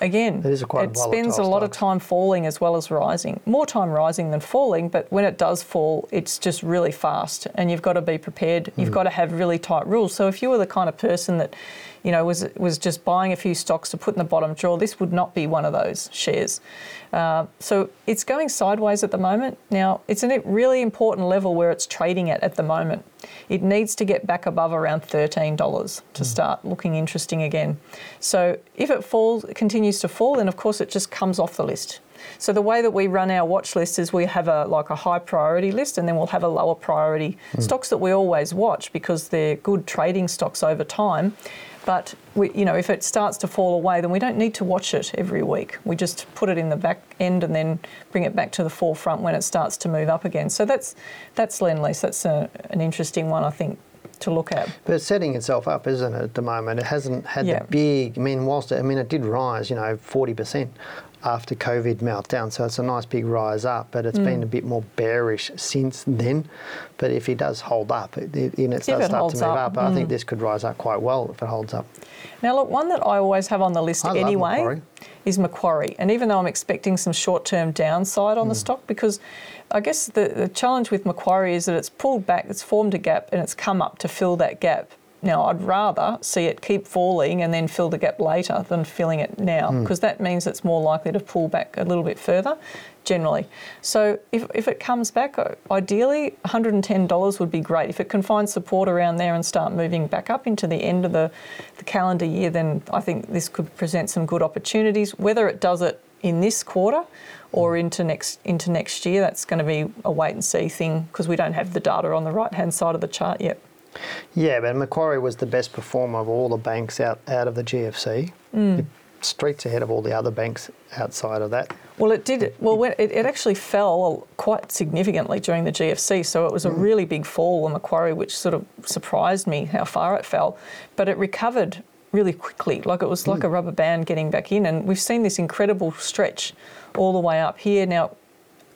Speaker 2: again,
Speaker 1: it,
Speaker 2: it spends a lot of time falling as well as rising. More time rising than falling, but when it does fall, it's just really fast, and you've got to be prepared. You've mm. got to have really tight rules. So if you were the kind of person that, you know, was was just buying a few stocks to put in the bottom drawer, this would not be one of those shares. Uh, so it's going sideways at the moment. Now it's a really important level where it's trading at at the moment. It needs to get back above around $13 to mm. start looking interesting again. So if it falls, continues to fall, then of course it just comes off the list. So the way that we run our watch list is we have a like a high priority list, and then we'll have a lower priority mm. stocks that we always watch because they're good trading stocks over time. But we, you know, if it starts to fall away, then we don't need to watch it every week. We just put it in the back end and then bring it back to the forefront when it starts to move up again. So that's that's Lendlease. That's a, an interesting one, I think, to look at.
Speaker 1: But it's setting itself up, isn't it, at the moment? It hasn't had yeah. the big, I mean, whilst, it, I mean, it did rise, you know, 40% after COVID meltdown. So it's a nice big rise up, but it's mm. been a bit more bearish since then. But if it does hold up, it, it, it does start to move up, up mm. I think mm. this could rise up quite well if it holds up.
Speaker 2: Now, look, one that I always have on the list
Speaker 1: I
Speaker 2: anyway
Speaker 1: Macquarie.
Speaker 2: is Macquarie. And even though I'm expecting some short term downside on mm. the stock, because I guess the, the challenge with Macquarie is that it's pulled back, it's formed a gap, and it's come up to fill that gap. Now, I'd rather see it keep falling and then fill the gap later than filling it now, because mm. that means it's more likely to pull back a little bit further, generally. So, if, if it comes back, uh, ideally $110 would be great. If it can find support around there and start moving back up into the end of the, the calendar year, then I think this could present some good opportunities. Whether it does it in this quarter or into next into next year. That's going to be a wait and see thing because we don't have the data on the right hand side of the chart yet.
Speaker 1: Yeah, but Macquarie was the best performer of all the banks out, out of the GFC. Mm. Streets ahead of all the other banks outside of that.
Speaker 2: Well, it did. Well, it, it actually fell quite significantly during the GFC, so it was a mm. really big fall on Macquarie, which sort of surprised me how far it fell. But it recovered really quickly, like it was like mm. a rubber band getting back in. And we've seen this incredible stretch all the way up here. Now,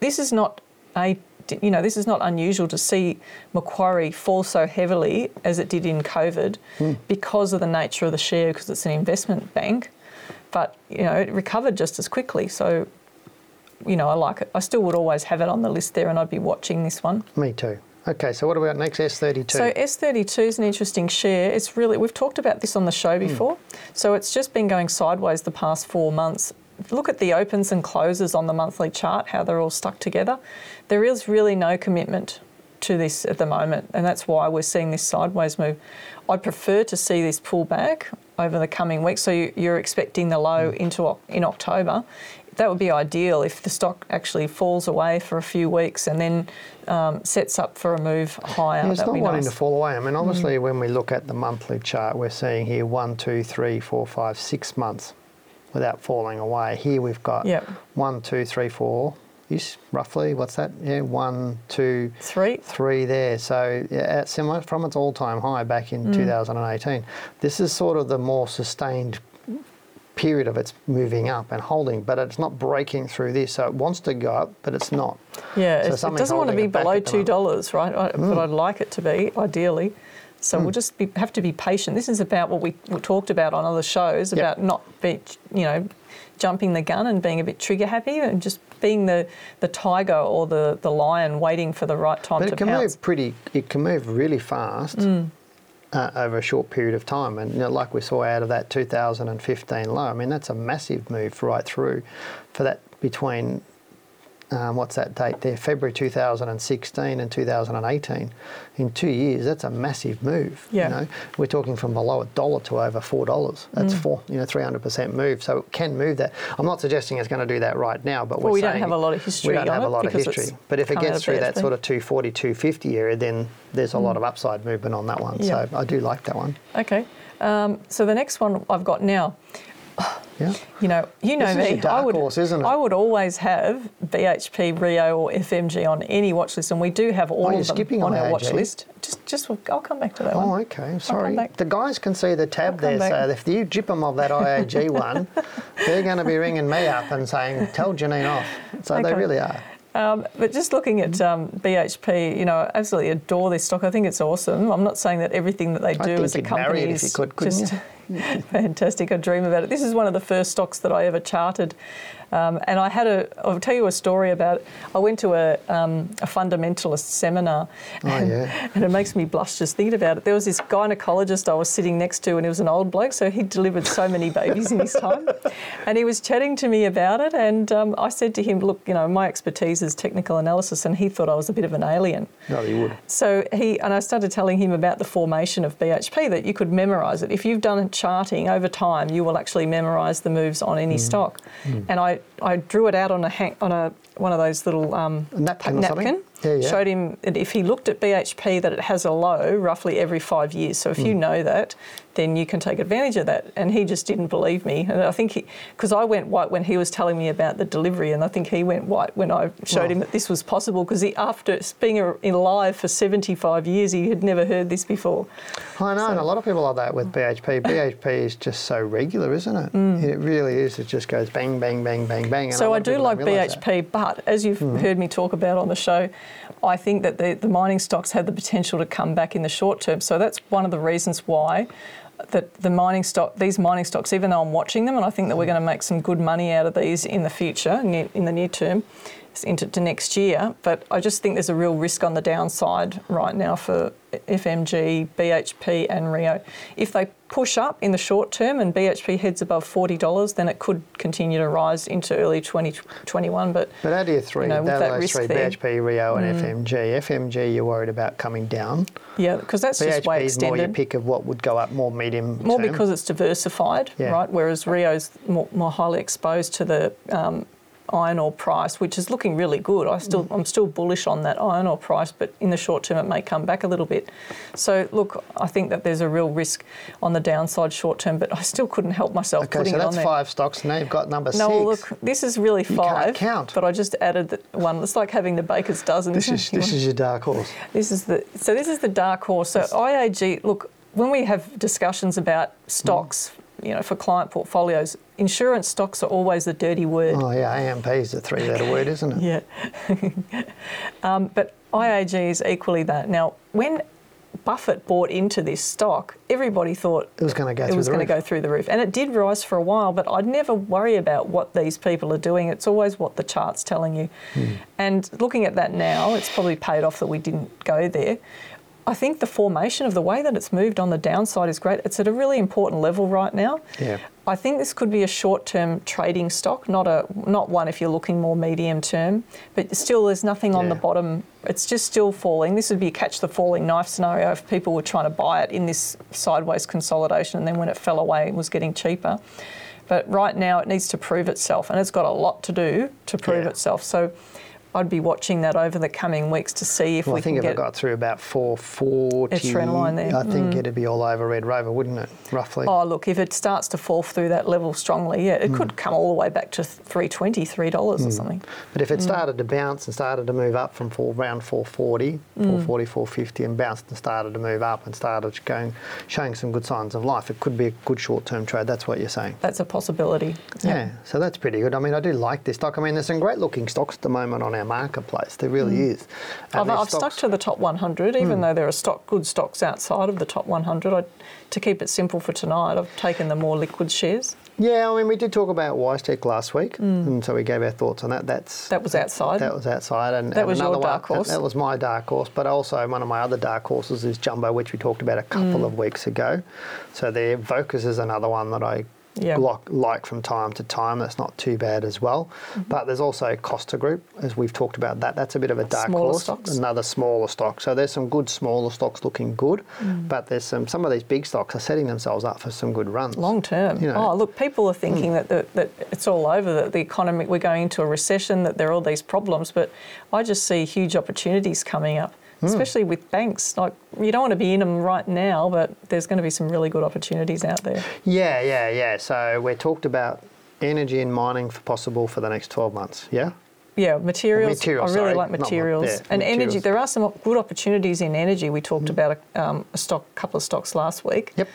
Speaker 2: this is not a you know, this is not unusual to see Macquarie fall so heavily as it did in COVID mm. because of the nature of the share, because it's an investment bank. But, you know, it recovered just as quickly. So, you know, I like it. I still would always have it on the list there and I'd be watching this one.
Speaker 1: Me too. Okay, so what about next S32?
Speaker 2: So S32 is an interesting share. It's really we've talked about this on the show hmm. before. Mm. So it's just been going sideways the past 4 months look at the opens and closes on the monthly chart, how they're all stuck together. There is really no commitment to this at the moment, and that's why we're seeing this sideways move. I'd prefer to see this pull back over the coming weeks. So you're expecting the low mm. into in October. That would be ideal if the stock actually falls away for a few weeks and then um, sets up for a move higher.
Speaker 1: Yeah, it's not wanting nice. to fall away. I mean, obviously, mm. when we look at the monthly chart, we're seeing here one, two, three, four, five, six months without falling away. Here we've got yep. one, two, three, four. Is roughly what's that? Yeah, one, two,
Speaker 2: three,
Speaker 1: three there. So yeah, similar from its all-time high back in mm. 2018. This is sort of the more sustained period of its moving up and holding, but it's not breaking through this. So it wants to go up, but it's not.
Speaker 2: Yeah, so it doesn't want to be below two dollars, right? Mm. But I'd like it to be ideally. So mm. we'll just be, have to be patient. This is about what we, we talked about on other shows about yep. not be, you know, jumping the gun and being a bit trigger happy and just being the, the tiger or the, the lion waiting for the right time
Speaker 1: but
Speaker 2: to
Speaker 1: it can
Speaker 2: pounce.
Speaker 1: move pretty. It can move really fast. Mm. Uh, over a short period of time, and you know, like we saw out of that 2015 low, I mean that's a massive move right through for that between um, what's that date there? February 2016 and 2018. In two years, that's a massive move.
Speaker 2: Yeah.
Speaker 1: You know, we're talking from below a dollar to over four dollars. That's mm. four, you know, 300% move. So it can move that. I'm not suggesting it's going to do that right now, but we're saying.
Speaker 2: well,
Speaker 1: we
Speaker 2: don't have a lot of history.
Speaker 1: We don't have a lot of history. But if it gets through that sort of 240, 250 area, then there's a mm. lot of upside movement on that one. Yeah. So I do like that one.
Speaker 2: Okay. Um, so the next one I've got now.
Speaker 1: Yeah.
Speaker 2: You know, you know
Speaker 1: this
Speaker 2: me.
Speaker 1: Is I would, horse, isn't it?
Speaker 2: I would always have BHP, Rio, or FMG on any watch list, and we do have all
Speaker 1: oh,
Speaker 2: of them
Speaker 1: on,
Speaker 2: our watch list. Just, just I'll come back to that
Speaker 1: oh,
Speaker 2: one.
Speaker 1: okay. Sorry. The guys can see the tab there, so if you jip them of that IAG one, they're going to be ringing me up and saying, "Tell Janine off." So okay. they really are.
Speaker 2: Um, but just looking at um, BHP, you know, I absolutely adore this stock. I think it's awesome. I'm not saying that everything that they do as a company is
Speaker 1: could,
Speaker 2: just
Speaker 1: you?
Speaker 2: Fantastic. I dream about it. This is one of the first stocks that I ever charted. Um, and I had a, I'll tell you a story about it. I went to a, um, a fundamentalist seminar,
Speaker 1: oh,
Speaker 2: and,
Speaker 1: yeah.
Speaker 2: and, it makes me blush just thinking about it. There was this gynecologist I was sitting next to, and he was an old bloke, so he delivered so many babies in his time. And he was chatting to me about it, and um, I said to him, Look, you know, my expertise is technical analysis, and he thought I was a bit of an alien.
Speaker 1: No, he would.
Speaker 2: So he, and I started telling him about the formation of BHP, that you could memorise it. If you've done charting over time, you will actually memorise the moves on any mm. stock. Mm. And I, I drew it out on a hang, on a one of those little um,
Speaker 1: napkin.
Speaker 2: napkin
Speaker 1: yeah, yeah.
Speaker 2: Showed him that if he looked at BHP that it has a low roughly every five years. So if mm. you know that, then you can take advantage of that. And he just didn't believe me. And I think because I went white when he was telling me about the delivery, and I think he went white when I showed him that this was possible because after being in live for 75 years, he had never heard this before.
Speaker 1: I know, so, and a lot of people are that with BHP. BHP is just so regular, isn't it? Mm. It really is. It just goes bang, bang, bang, bang, bang.
Speaker 2: so I do like BHP, that. but as you've mm. heard me talk about on the show, I think that the, the mining stocks have the potential to come back in the short term. So that's one of the reasons why that the mining stock, these mining stocks, even though I'm watching them, and I think that we're going to make some good money out of these in the future, in the near term, into to next year. But I just think there's a real risk on the downside right now for FMG, BHP, and Rio. If they push up in the short term and BHP heads above $40, then it could continue to rise into early 2021. But,
Speaker 1: but out of your three,
Speaker 2: you know, with that
Speaker 1: those
Speaker 2: risk
Speaker 1: three,
Speaker 2: there-
Speaker 1: BHP, Rio, and FMG. FMG, you're worried about coming down.
Speaker 2: yeah, because that's just way
Speaker 1: BHP is more your pick of what would go up more medium.
Speaker 2: More
Speaker 1: term.
Speaker 2: because it's diversified,
Speaker 1: Yeah.
Speaker 2: right? Whereas Rio's more, more highly exposed to the um, iron ore price, which is looking really good. I still, I'm still bullish on that iron ore price, but in the short term, it may come back a little bit. So, look, I think that there's a real risk on the downside short term, but I still couldn't help myself
Speaker 1: Okay,
Speaker 2: putting
Speaker 1: so
Speaker 2: it on
Speaker 1: that's five stocks. Now you've got number
Speaker 2: No,
Speaker 1: six.
Speaker 2: look, this is really
Speaker 1: can't
Speaker 2: five.
Speaker 1: count.
Speaker 2: But I just added the one. It's like having the baker's dozen.
Speaker 1: this is this is your dark horse.
Speaker 2: This is the so this is the dark horse. So IAG, look, when we have discussions about stocks, you know, for client portfolios, insurance stocks are always a dirty word.
Speaker 1: Oh yeah, AMP is a three-letter word, isn't it?
Speaker 2: Yeah. um, but IAG is equally that. Now, when Buffett bought into this stock, everybody thought
Speaker 1: It was going to go
Speaker 2: it
Speaker 1: through
Speaker 2: was
Speaker 1: the
Speaker 2: going to
Speaker 1: roof.
Speaker 2: go through the roof. And it did rise for a while, but I'd never worry about what these people are doing. It's always what the chart's telling you.
Speaker 1: Hmm.
Speaker 2: And looking at that now, it's probably paid off that we didn't go there. I think the formation of the way that it's moved on the downside is great. It's at a really important level right now.
Speaker 1: Yeah.
Speaker 2: I think this could be a short-term trading stock, not a not one if you're looking more medium term. But still, there's nothing on the bottom. It's just still falling. This would be a catch the falling knife scenario if people were trying to buy it in this sideways consolidation, and then when it fell away, it was getting cheaper. But right now, it needs to prove itself, and it's got a lot to do to prove
Speaker 1: Yeah.
Speaker 2: itself. So. I'd be watching that over the coming weeks to see if
Speaker 1: Well,
Speaker 2: we
Speaker 1: I think if
Speaker 2: get
Speaker 1: it got through about 440,
Speaker 2: It's trend there. Mm.
Speaker 1: I think it'd be all over Red Rover, wouldn't it? Roughly.
Speaker 2: Oh, look, if it starts to fall through that level strongly, yeah, it
Speaker 1: Hmm.
Speaker 2: could come all the way back to 320 $3 or something.
Speaker 1: But if it
Speaker 2: Mm.
Speaker 1: started to bounce and started to move up from four, around 440,
Speaker 2: Mm.
Speaker 1: 440, 450, and bounced and started to move up and started going, showing some good signs of life, it could be a good short-term trade. That's what you're saying.
Speaker 2: That's a possibility.
Speaker 1: Yeah, so that's pretty good. I mean, I do like this stock. I mean, there's some great looking stocks at the moment on our marketplace. There really is. And
Speaker 2: Mm. I've, I've stuck to the top 100, even though there are stock good stocks outside of the top 100. I, to keep it simple for tonight, I've taken the more liquid shares.
Speaker 1: Yeah, I mean, we did talk about WiseTech last week, and so we gave our thoughts on that. That's
Speaker 2: Mm. That was outside.
Speaker 1: That was outside, and
Speaker 2: That
Speaker 1: and
Speaker 2: was your
Speaker 1: another one-
Speaker 2: dark horse.
Speaker 1: That was my dark horse, but also one of my other dark horses is Jumbo, which we talked about a couple
Speaker 2: Mm.
Speaker 1: of weeks ago. So there, Vocus is another one that I
Speaker 2: Yeah.
Speaker 1: like, like from time to time. That's not too bad as well.
Speaker 2: Mm-hmm.
Speaker 1: But there's also Costa Group, as we've talked about that. That's a bit of a dark
Speaker 2: Smaller
Speaker 1: horse,
Speaker 2: stocks.
Speaker 1: another smaller stock. So there's some good smaller stocks looking good,
Speaker 2: Mm.
Speaker 1: but there's some some of these big stocks are setting themselves up for some good runs.
Speaker 2: Long term.
Speaker 1: You know.
Speaker 2: Oh, look, people are thinking that, the, that it's all over, that the economy, we're going into a recession, that there are all these problems, but I just see huge opportunities coming up,
Speaker 1: Hmm.
Speaker 2: especially with banks. Like, you don't want to be in them right now, but there's going to be some really good opportunities out there.
Speaker 1: Yeah, yeah, yeah. So we talked about energy and mining for possible for the next 12 months. Yeah.
Speaker 2: Yeah, materials.
Speaker 1: Materials,
Speaker 2: I really
Speaker 1: sorry,
Speaker 2: like
Speaker 1: not
Speaker 2: materials
Speaker 1: yeah,
Speaker 2: and energy. There are some good opportunities in energy. We talked about a, um, a stock, couple of stocks last week.
Speaker 1: Yep.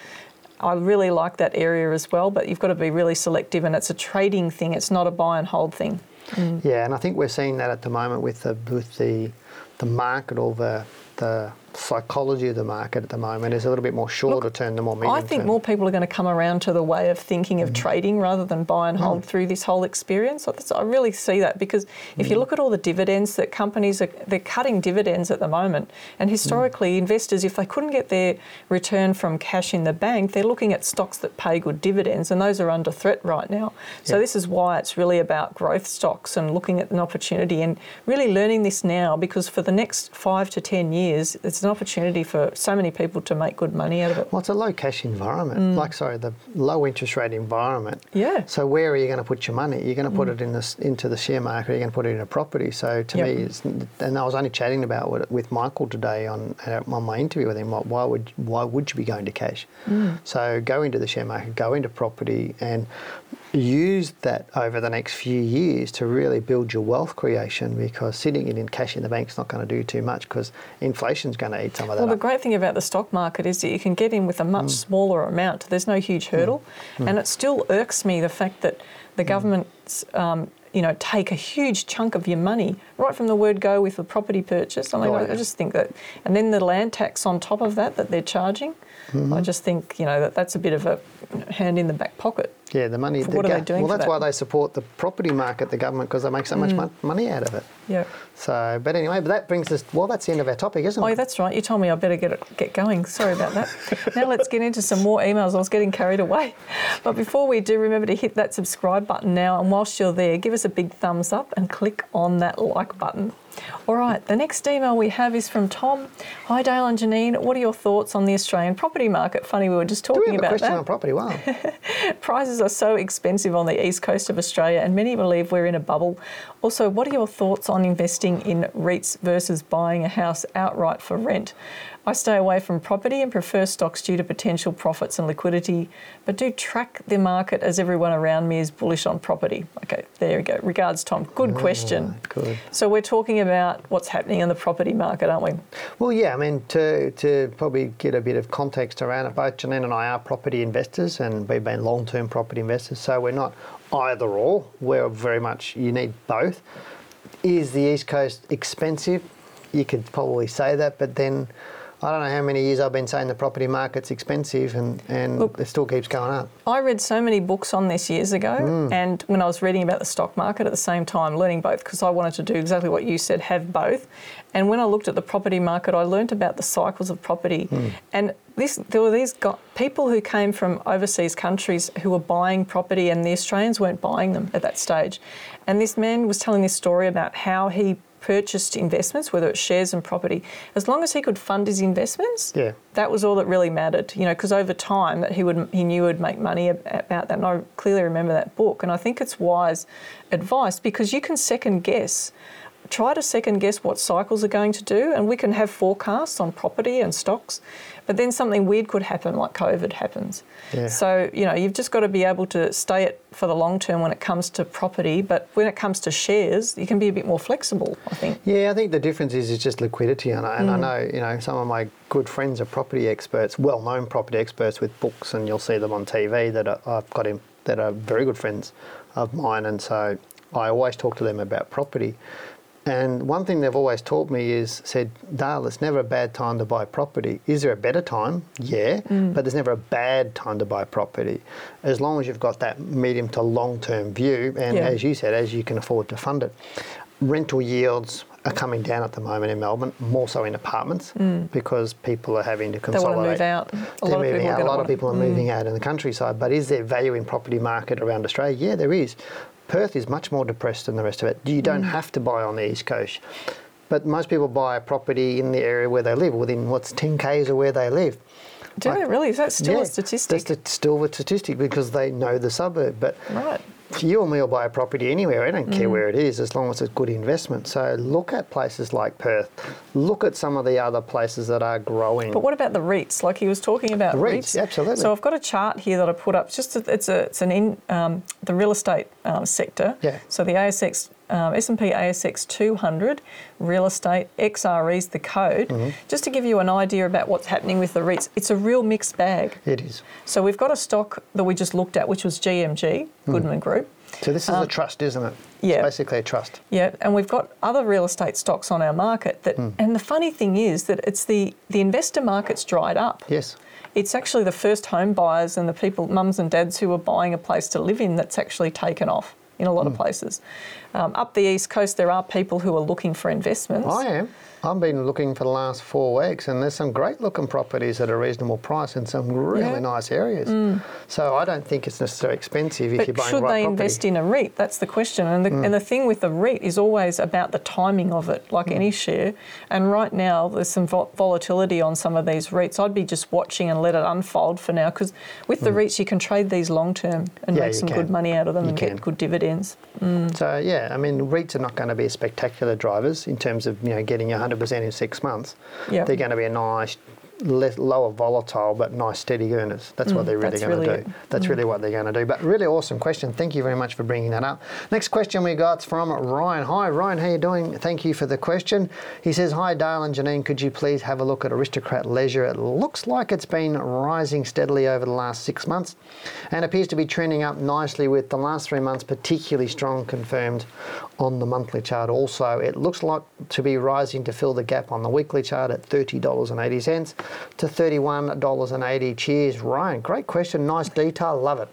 Speaker 2: I really like that area as well, but you've got to be really selective, and it's a trading thing. It's not a buy and hold thing.
Speaker 1: Yeah, and I think we're seeing that at the moment with the with the the market the the psychology of the market at the moment is a little bit more shorter term than more medium
Speaker 2: I think
Speaker 1: term.
Speaker 2: more people are going to come around to the way of thinking
Speaker 1: Mm.
Speaker 2: of trading rather than buy and hold through this whole experience. I really see that because if
Speaker 1: Mm.
Speaker 2: you look at all the dividends that companies are, they're cutting dividends at the moment, and historically
Speaker 1: Mm.
Speaker 2: investors, if they couldn't get their return from cash in the bank, they're looking at stocks that pay good dividends, and those are under threat right now. So
Speaker 1: Yeah.
Speaker 2: this is why it's really about growth stocks and looking at an opportunity and really learning this now because for the next five to ten years, it's an opportunity for so many people to make good money out of it.
Speaker 1: Well, it's a low cash environment, like sorry, the low interest rate environment.
Speaker 2: Mm. Yeah.
Speaker 1: So where are you going to put your money? You're going to put it in this, into the share market. You're going to put it in a property. So to
Speaker 2: Yep.
Speaker 1: me, it's, and I was only chatting about it with Michael today on on my interview with him. Like, why would why would you be going to cash?
Speaker 2: Mm.
Speaker 1: So go into the share market, go into property, and use that over the next few years to really build your wealth creation. Because sitting it in cash in the bank is not going to do too much because inflation's going to eat some of that.
Speaker 2: Well, the
Speaker 1: up.
Speaker 2: great thing about the stock market is that you can get in with a much mm. smaller amount. There's no huge mm. hurdle, mm. and it still irks me the fact that the government's, um, you know, take a huge chunk of your money right from the word go with the property purchase. I mean,
Speaker 1: Oh, yeah.
Speaker 2: I just think that, and then the land tax on top of that that they're charging. Mm-hmm. I just think you know that that's a bit of a hand in the back pocket.
Speaker 1: Yeah, the money.
Speaker 2: For
Speaker 1: the
Speaker 2: what are they doing
Speaker 1: Well, that's
Speaker 2: that?
Speaker 1: why they support the property market, the government, because they make so much mm. mon- money out of it.
Speaker 2: Yeah.
Speaker 1: So, but anyway, but that brings us. Well, that's the end of our topic, isn't
Speaker 2: Oh,
Speaker 1: it?
Speaker 2: Oh, that's right. You told me I better get it, get going. Sorry about that. now let's get into some more emails. I was getting carried away. But before we do, remember to hit that subscribe button now. And whilst you're there, give us a big thumbs up and click on that like button. All right, the next email we have is from Tom. Hi, Dale and Janine. What are your thoughts on the Australian property market? Funny, we were just
Speaker 1: Do
Speaker 2: talking
Speaker 1: we have a
Speaker 2: about
Speaker 1: question
Speaker 2: that.
Speaker 1: on property? Wow.
Speaker 2: Prices are so expensive on the east coast of Australia, and many believe we're in a bubble. Also, what are your thoughts on investing in REITs versus buying a house outright for rent? I stay away from property and prefer stocks due to potential profits and liquidity, but do track the market as everyone around me is bullish on property. Okay, there we go. Regards, Tom. Good oh, question.
Speaker 1: good.
Speaker 2: So, we're talking about what's happening in the property market, aren't we?
Speaker 1: Well, yeah, I mean, to, to probably get a bit of context around it, both Janine and I are property investors and we've been long term property investors, so we're not either or. We're very much, you need both. Is the East Coast expensive? You could probably say that, but then I don't know how many years I've been saying the property market's expensive and, and
Speaker 2: Look-
Speaker 1: it still keeps going up.
Speaker 2: I read so many books on this years ago,
Speaker 1: Mm.
Speaker 2: and when I was reading about the stock market at the same time, learning both because I wanted to do exactly what you said, have both. And when I looked at the property market, I learnt about the cycles of property,
Speaker 1: Mm.
Speaker 2: and this there were these go- people who came from overseas countries who were buying property, and the Australians weren't buying them at that stage. And this man was telling this story about how he purchased investments, whether it's shares and property, as long as he could fund his investments
Speaker 1: Yeah.
Speaker 2: that was all that really mattered, you know, because over time that he would he knew he'd make money about that. And I clearly remember that book, and I think it's wise advice because you can second guess. Try to second guess what cycles are going to do, and we can have forecasts on property and stocks, but then something weird could happen, like COVID happens.
Speaker 1: Yeah.
Speaker 2: So you know you've just got to be able to stay it for the long term when it comes to property, but when it comes to shares, you can be a bit more flexible. I think.
Speaker 1: Yeah, I think the difference is it's just liquidity, and, I, and I mm. know you know some of my good friends are property experts, well-known property experts with books, and you'll see them on TV that are, I've got him that are very good friends of mine, and so I always talk to them about property. And one thing they've always taught me is said, Dale, it's never a bad time to buy property. Is there a better time? Yeah, but there's never a bad time to buy property, as long as you've got that medium to long term view, and
Speaker 2: Yeah.
Speaker 1: as you said, as you can afford to fund it. Rental yields are coming down at the moment in Melbourne, more so in apartments, because people are having to
Speaker 2: Mm. They want
Speaker 1: consolidate.
Speaker 2: to move out. A
Speaker 1: They're
Speaker 2: lot of
Speaker 1: moving
Speaker 2: people are
Speaker 1: out. A lot of people are moving out in the countryside. But is there value in property market around Australia? Yeah, there is. Perth is much more depressed than the rest of it. You don't
Speaker 2: Mm.
Speaker 1: have to buy on the east coast, but most people buy a property in the area where they live, within what's 10 k's of where they live.
Speaker 2: Do
Speaker 1: Like-
Speaker 2: it really? Is that still
Speaker 1: Yeah,
Speaker 2: a statistic?
Speaker 1: That's still a statistic because they know the suburb. But
Speaker 2: Right.
Speaker 1: You or me will buy a property anywhere. I don't
Speaker 2: Mm.
Speaker 1: care where it is, as long as it's a good investment. So look at places like Perth. Look at some of the other places that are growing.
Speaker 2: But what about the REITs? Like he was talking about
Speaker 1: The REITs, absolutely.
Speaker 2: So I've got a chart here that I put up. Just a, it's a it's an in um, the real estate um, sector.
Speaker 1: Yeah.
Speaker 2: So the ASX um, S&P ASX 200 real estate XRE is the code.
Speaker 1: Mm-hmm.
Speaker 2: Just to give you an idea about what's happening with the REITs, it's a real mixed bag.
Speaker 1: it is.
Speaker 2: So we've got a stock that we just looked at, which was GMG Goodman Group.
Speaker 1: So this is a trust, isn't it?
Speaker 2: Um, yeah.
Speaker 1: It's basically a trust.
Speaker 2: Yeah, and we've got other real estate stocks on our market that and the funny thing is that it's the the investor market's dried up.
Speaker 1: Yes.
Speaker 2: It's actually the first home buyers and the people mums and dads who are buying a place to live in that's actually taken off in a lot of places. Um, up the east coast there are people who are looking for investments.
Speaker 1: I am. I've been looking for the last four weeks, and there's some great looking properties at a reasonable price in some really
Speaker 2: Yeah.
Speaker 1: nice areas. So I don't think it's necessarily expensive if
Speaker 2: But
Speaker 1: you're buying
Speaker 2: should
Speaker 1: right
Speaker 2: they
Speaker 1: property. Mm.
Speaker 2: invest in a REIT? That's the question. And the, and the thing with the REIT is always about the timing of it, like
Speaker 1: Mm.
Speaker 2: any share. And right now, there's some vol- volatility on some of these REITs. I'd be just watching and let it unfold for now because with the REITs, you can trade these long term and
Speaker 1: Mm. Yeah,
Speaker 2: make some
Speaker 1: can.
Speaker 2: good money out of them
Speaker 1: You
Speaker 2: and
Speaker 1: can.
Speaker 2: get good dividends.
Speaker 1: Mm, so yeah, I mean, REITs are not going to be spectacular drivers in terms of you know getting 100% in six months.
Speaker 2: Yeah.
Speaker 1: They're going to be a nice, less, lower volatile but nice steady earners. That's what they're really
Speaker 2: Mm,
Speaker 1: going to
Speaker 2: really
Speaker 1: do. That's really what they're going to do. But really awesome question. Thank you very much for bringing that up. Next question we got from Ryan. Hi Ryan, how are you doing? Thank you for the question. He says, "Hi Dale and Janine, could you please have a look at Aristocrat Leisure? It looks like it's been rising steadily over the last six months, and appears to be trending up nicely with the last three months particularly strong, confirmed on the monthly chart. Also, it looks like to be rising to fill the gap on the weekly chart at thirty dollars and eighty cents. to $31.80. Cheers, Ryan. Great question. Nice detail. Love it.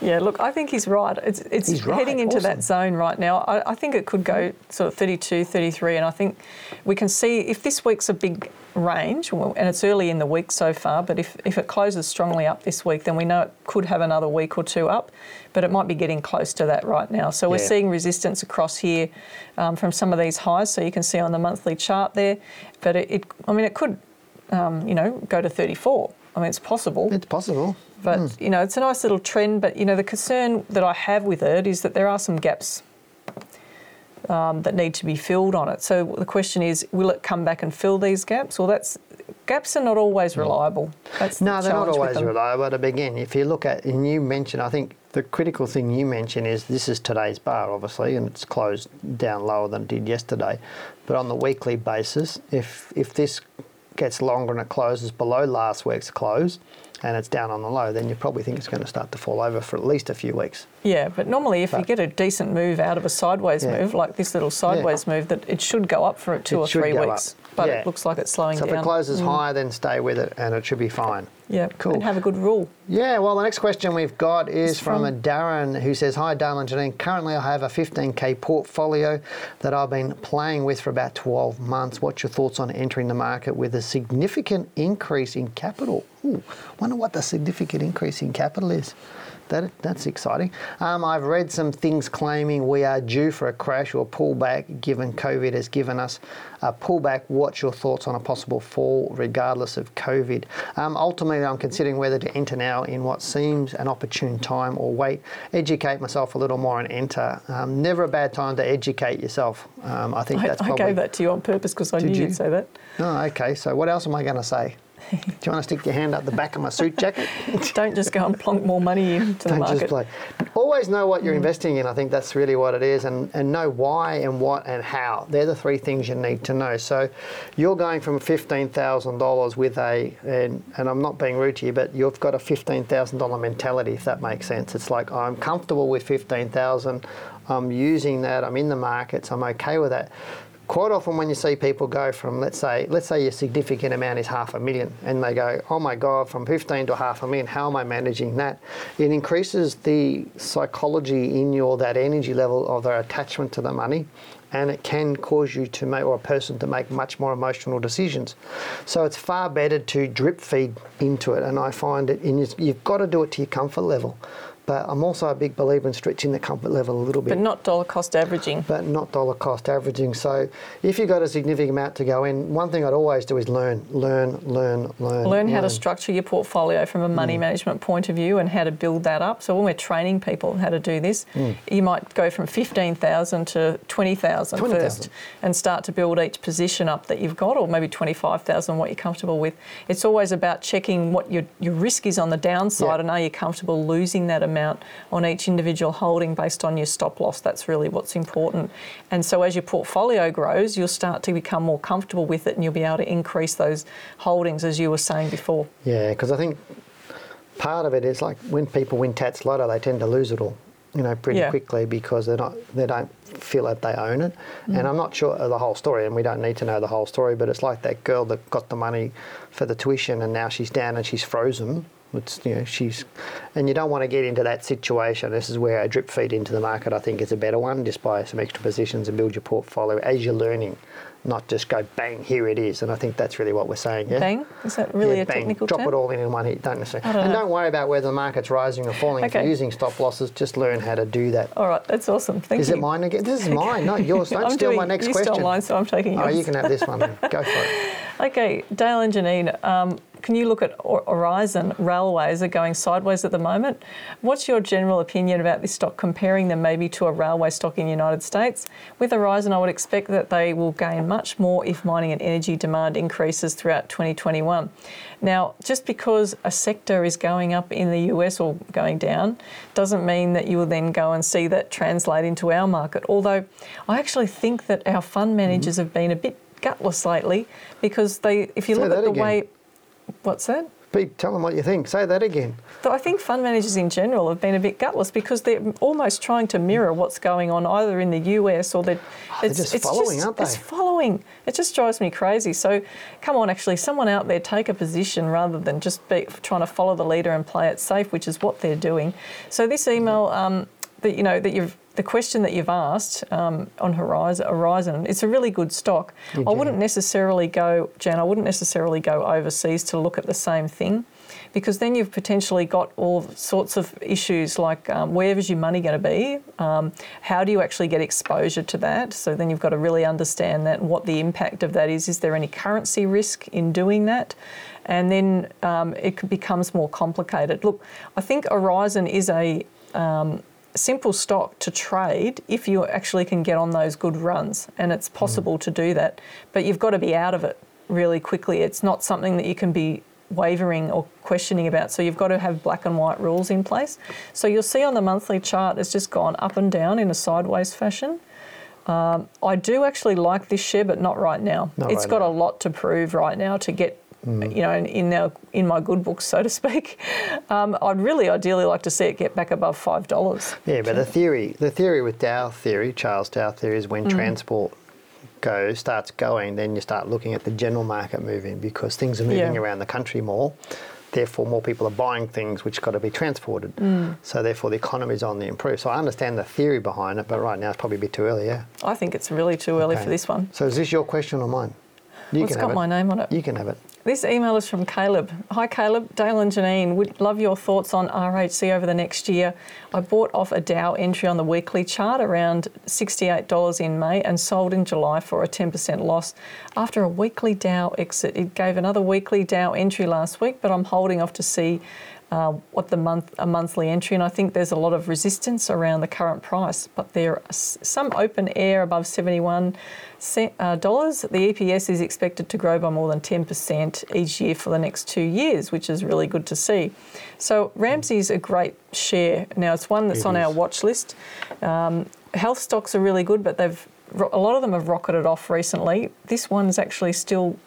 Speaker 2: Yeah, look, I think he's right. It's, it's
Speaker 1: He's right,
Speaker 2: heading into
Speaker 1: awesome.
Speaker 2: that zone right now. I, I think it could go sort of 32, 33, and I think we can see if this week's a big range, well, and it's early in the week so far, but if, if it closes strongly up this week, then we know it could have another week or two up, but it might be getting close to that right now. So we're
Speaker 1: Yeah.
Speaker 2: seeing resistance across here um, from some of these highs, so you can see on the monthly chart there, but it, it I mean, it could, um, you know, go to 34. I mean, it's possible.
Speaker 1: It's possible.
Speaker 2: But you know, it's a nice little trend. But you know, the concern that I have with it is that there are some gaps um, that need to be filled on it. So the question is, will it come back and fill these gaps? Well, that's gaps are not always reliable. That's the
Speaker 1: No, they're not always reliable. But again, if you look at, and you mentioned, I think the critical thing you mentioned is this is today's bar, obviously, and it's closed down lower than it did yesterday. But on the weekly basis, if if this gets longer and it closes below last week's close, and it's down on the low, then you probably think it's going to start to fall over for at least a few weeks.
Speaker 2: Yeah, but normally if you get a decent move out of a sideways
Speaker 1: Yeah.
Speaker 2: move, like this little sideways move, that it should go up for two
Speaker 1: It
Speaker 2: or three weeks.
Speaker 1: up.
Speaker 2: But
Speaker 1: Yeah.
Speaker 2: it looks like it's slowing
Speaker 1: So
Speaker 2: down.
Speaker 1: So if it closes mm. higher, then stay with it, and it should be fine.
Speaker 2: yeah,
Speaker 1: Cool.
Speaker 2: and have a good rule.
Speaker 1: Yeah, well, the next question we've got is
Speaker 2: It's
Speaker 1: from,
Speaker 2: from-
Speaker 1: a Darren who says, Hi, Dale and Janine. Currently, I have a 15k portfolio that I've been playing with for about 12 months. What's your thoughts on entering the market with a significant increase in capital? Ooh, wonder what the significant increase in capital is. That, that's exciting. Um, I've read some things claiming we are due for a crash or pullback given COVID has given us a pullback. What's your thoughts on a possible fall regardless of COVID? Um, ultimately, I'm considering whether to enter now in what seems an opportune time or wait, educate myself a little more and enter. Um, never a bad time to educate yourself. Um, I think
Speaker 2: I,
Speaker 1: that's
Speaker 2: I
Speaker 1: probably.
Speaker 2: gave that to you on purpose because I
Speaker 1: Did
Speaker 2: knew
Speaker 1: you?
Speaker 2: you'd say that.
Speaker 1: Oh, okay. So, what else am I going to say? Do you want to stick your hand up the back of my suit jacket?
Speaker 2: Don't just go and plonk more money into the
Speaker 1: Don't
Speaker 2: market.
Speaker 1: just play. Always know what you're investing in. I think that's really what it is, and, and know why and what and how. They're the three things you need to know. So, you're going from fifteen thousand dollars with a, and, and I'm not being rude to you, but you've got a fifteen thousand dollar mentality. If that makes sense, it's like I'm comfortable with fifteen thousand. I'm using that. I'm in the markets. I'm okay with that quite often when you see people go from let's say let's say your significant amount is half a million and they go oh my god from 15 to half a million how am i managing that? It increases the psychology in your that energy level of their attachment to the money and it can cause you to make or a person to make much more emotional decisions. So it's far better to drip feed into it and i find it in you've got to do it to your comfort level but i'm also a big believer in stretching the comfort level a little bit
Speaker 2: but not dollar cost averaging.
Speaker 1: but not dollar cost averaging. So if you've got a significant amount to go in, one thing I'd always do is learn, learn, learn, learn.
Speaker 2: Learn how to structure your portfolio from a money mm. management point of view and how to build that up. So when we're training people how to do this, mm. you might go from 15,000 to 20,000
Speaker 1: 20,000.
Speaker 2: first and start to build each position up that you've got or maybe 25,000 what you're comfortable with. It's always about checking what your, your risk is on the downside
Speaker 1: Yeah.
Speaker 2: and are you comfortable losing that amount on each individual holding based on your stop loss. That's really what's important. And so as your portfolio grows, you'll start to become more comfortable with it and you'll be able to increase those holdings as you were saying before.
Speaker 1: Yeah, because I think part of it is like when people win Tattslotto, they tend to lose it all, you know, pretty
Speaker 2: Yeah.
Speaker 1: quickly because they're not, they don't feel that they own it.
Speaker 2: Mm.
Speaker 1: And I'm not sure of the whole story, and we don't need to know the whole story, but it's like that girl that got the money for the tuition and now she's down and she's frozen. It's, you know, she's, and you don't want to get into that situation. This is where a drip feed into the market, I think, is a better one. Just buy some extra positions and build your portfolio as you're learning, not just go bang, here it is. And I think that's really what we're saying. Yeah.
Speaker 2: Bang? Is that really
Speaker 1: Yeah,
Speaker 2: a
Speaker 1: bang,
Speaker 2: technical
Speaker 1: drop
Speaker 2: term?
Speaker 1: it all in in one hit. Don't necessarily.
Speaker 2: Don't
Speaker 1: and
Speaker 2: know.
Speaker 1: don't worry about whether the market's rising or falling. If you're using stop losses, just learn how to do that.
Speaker 2: All right, that's awesome. Thank
Speaker 1: Is
Speaker 2: you.
Speaker 1: Is it mine again? This is mine, not yours. Don't
Speaker 2: I'm
Speaker 1: steal my
Speaker 2: doing-
Speaker 1: next
Speaker 2: you
Speaker 1: question.
Speaker 2: stole mine, so I'm taking yours.
Speaker 1: Oh, you can have this one. Go for it.
Speaker 2: Okay, Dale and Janine, um, can you look at Aurizon Railways are going sideways at the moment? What's your general opinion about this stock, comparing them maybe to a railway stock in the United States? With Aurizon, I would expect that they will gain much more if mining and energy demand increases throughout 2021. Now, just because a sector is going up in the US or going down doesn't mean that you will then go and see that translate into our market. Although I actually think that our fund mm-hmm. managers have been a bit gutless lately because they, if you
Speaker 1: Say
Speaker 2: look at the
Speaker 1: again.
Speaker 2: way, what's that?
Speaker 1: Pete, tell them what you think. Say that again.
Speaker 2: Though I think fund managers in general have been a bit gutless because they're almost trying to mirror what's going on either in the US or they're,
Speaker 1: Oh, they're just following, aren't they?
Speaker 2: It's following. It just drives me crazy. So come on, actually, someone out there take a position rather than just be trying to follow the leader and play it safe, which is what they're doing. So this email um, that you know that you've the question that you've asked um, on Aurizon, Aurizon, it's a really good stock. I wouldn't necessarily go, Jan. I wouldn't necessarily go overseas to look at the same thing because then you've potentially got all sorts of issues like um, where's your money going to be? Um, how do you actually get exposure to that? So then you've got to really understand that and what the impact of that is. Is there any currency risk in doing that? And then um, it becomes more complicated. Look, I think Aurizon is a um, simple stock to trade if you actually can get on those good runs, and it's possible to do that. But you've got to be out of it really quickly. It's not something that you can be wavering or questioning about. So you've got to have black and white rules in place. So you'll see on the monthly chart, it's just gone up and down in a sideways fashion. Um, I do actually like this share, but not right now.
Speaker 1: Not
Speaker 2: It's
Speaker 1: right
Speaker 2: got
Speaker 1: now.
Speaker 2: a lot to prove right now to get.
Speaker 1: Mm.
Speaker 2: You know, in in, our, in my good books, so to speak, um, I'd really ideally like to see it get back above five dollars.
Speaker 1: Yeah, but the theory, the theory with Dow theory, Charles Dow theory, is when
Speaker 2: Mm.
Speaker 1: transport goes starts going, then you start looking at the general market moving because things are moving
Speaker 2: Yeah.
Speaker 1: around the country more. Therefore, more people are buying things which got to be transported.
Speaker 2: Mm.
Speaker 1: So therefore, the economy is on the improve. So I understand the theory behind it, but right now it's probably a bit too early. Yeah.
Speaker 2: I think it's really too early
Speaker 1: Okay.
Speaker 2: for this one.
Speaker 1: So is this your question or mine? You
Speaker 2: Well, it's got my name on it.
Speaker 1: You can have it.
Speaker 2: This email is from Caleb. Hi, Caleb. Dale and Janine, would love your thoughts on RHC over the next year. I bought off a Dow entry on the weekly chart around $68 in May and sold in July for a 10% loss. After a weekly Dow exit, it gave another weekly Dow entry last week, but I'm holding off to see uh, what the month a monthly entry, and I think there's a lot of resistance around the current price. But there are some open air above 71 cent, uh, dollars. The EPS is expected to grow by more than 10% each year for the next two years, which is really good to see. So Ramsay's a great share. Now it's one that's
Speaker 1: It
Speaker 2: on our watch list. Um, health stocks are really good, but they've a lot of them have rocketed off recently. This one's actually still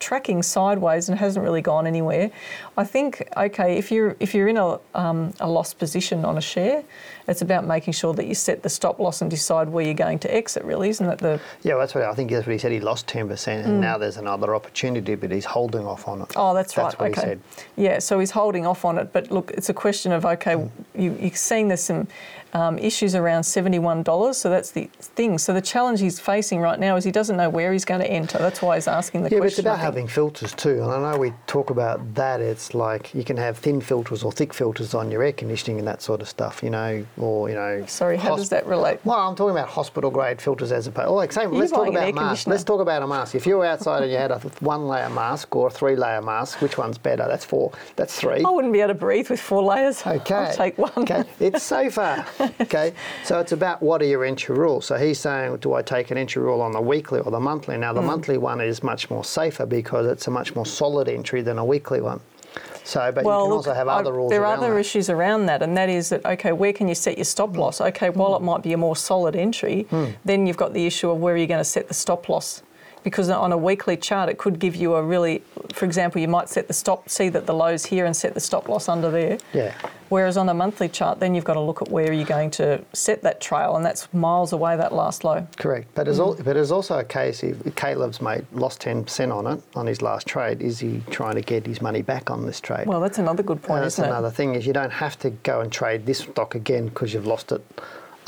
Speaker 2: tracking sideways and hasn't really gone anywhere. I think okay if you're if you're in a um, a lost position on a share, it's about making sure that you set the stop loss and decide where you're going to exit. Really, isn't that the
Speaker 1: Yeah, well, that's what I think. That's what he said. He lost ten percent, and now there's another opportunity, but he's holding off on it.
Speaker 2: Mm. Oh, that's,
Speaker 1: That's
Speaker 2: right.
Speaker 1: what he
Speaker 2: okay.
Speaker 1: said.
Speaker 2: Yeah, so he's holding off on it. But look, it's a question of okay,
Speaker 1: Mm.
Speaker 2: you, you're seeing there's some um, issues around $71. So that's the thing. So the challenge he's facing right now is he doesn't know where he's going to enter. That's why he's asking the
Speaker 1: Yeah, but it's
Speaker 2: question.
Speaker 1: About having filters too. And I know we talk about that. It's like you can have thin filters or thick filters on your air conditioning and that sort of stuff, you know, or, you know.
Speaker 2: Sorry, how does that relate?
Speaker 1: Well, I'm talking about hospital grade filters as opposed. Like,
Speaker 2: You're
Speaker 1: let's talk
Speaker 2: buying an air
Speaker 1: about masks. Let's talk about a mask. If you were outside and you had a one layer mask or a three layer mask, which one's better? That's four. That's three.
Speaker 2: I wouldn't be able to breathe with four layers.
Speaker 1: Okay.
Speaker 2: I'll take one.
Speaker 1: Okay. It's safer. Okay. So it's about what are your entry rules. So he's saying, do I take an entry rule on the weekly or the monthly? Now, the monthly one is much more safer because it's a much more solid entry than a weekly one. So, but
Speaker 2: well,
Speaker 1: you can
Speaker 2: look,
Speaker 1: also have other rules
Speaker 2: there are other
Speaker 1: that.
Speaker 2: issues around that, and that is that okay, where can you set your stop loss? Okay, while it might be a more solid entry,
Speaker 1: Hmm.
Speaker 2: then you've got the issue of where are you going to set the stop loss? Because on a weekly chart, it could give you a really, for example, you might set the stop, see that the low's here, and set the stop loss under there.
Speaker 1: Yeah.
Speaker 2: Whereas on a monthly chart, then you've got to look at where you're going to set that trail, and that's miles away that last low.
Speaker 1: Correct, but there's, al- but there's also a case if Caleb's mate lost 10% on it on his last trade. Is he trying to get his money back on this trade?
Speaker 2: Well, that's another good point.
Speaker 1: And that's another
Speaker 2: it?
Speaker 1: thing is you don't have to go and trade this stock again because you've lost it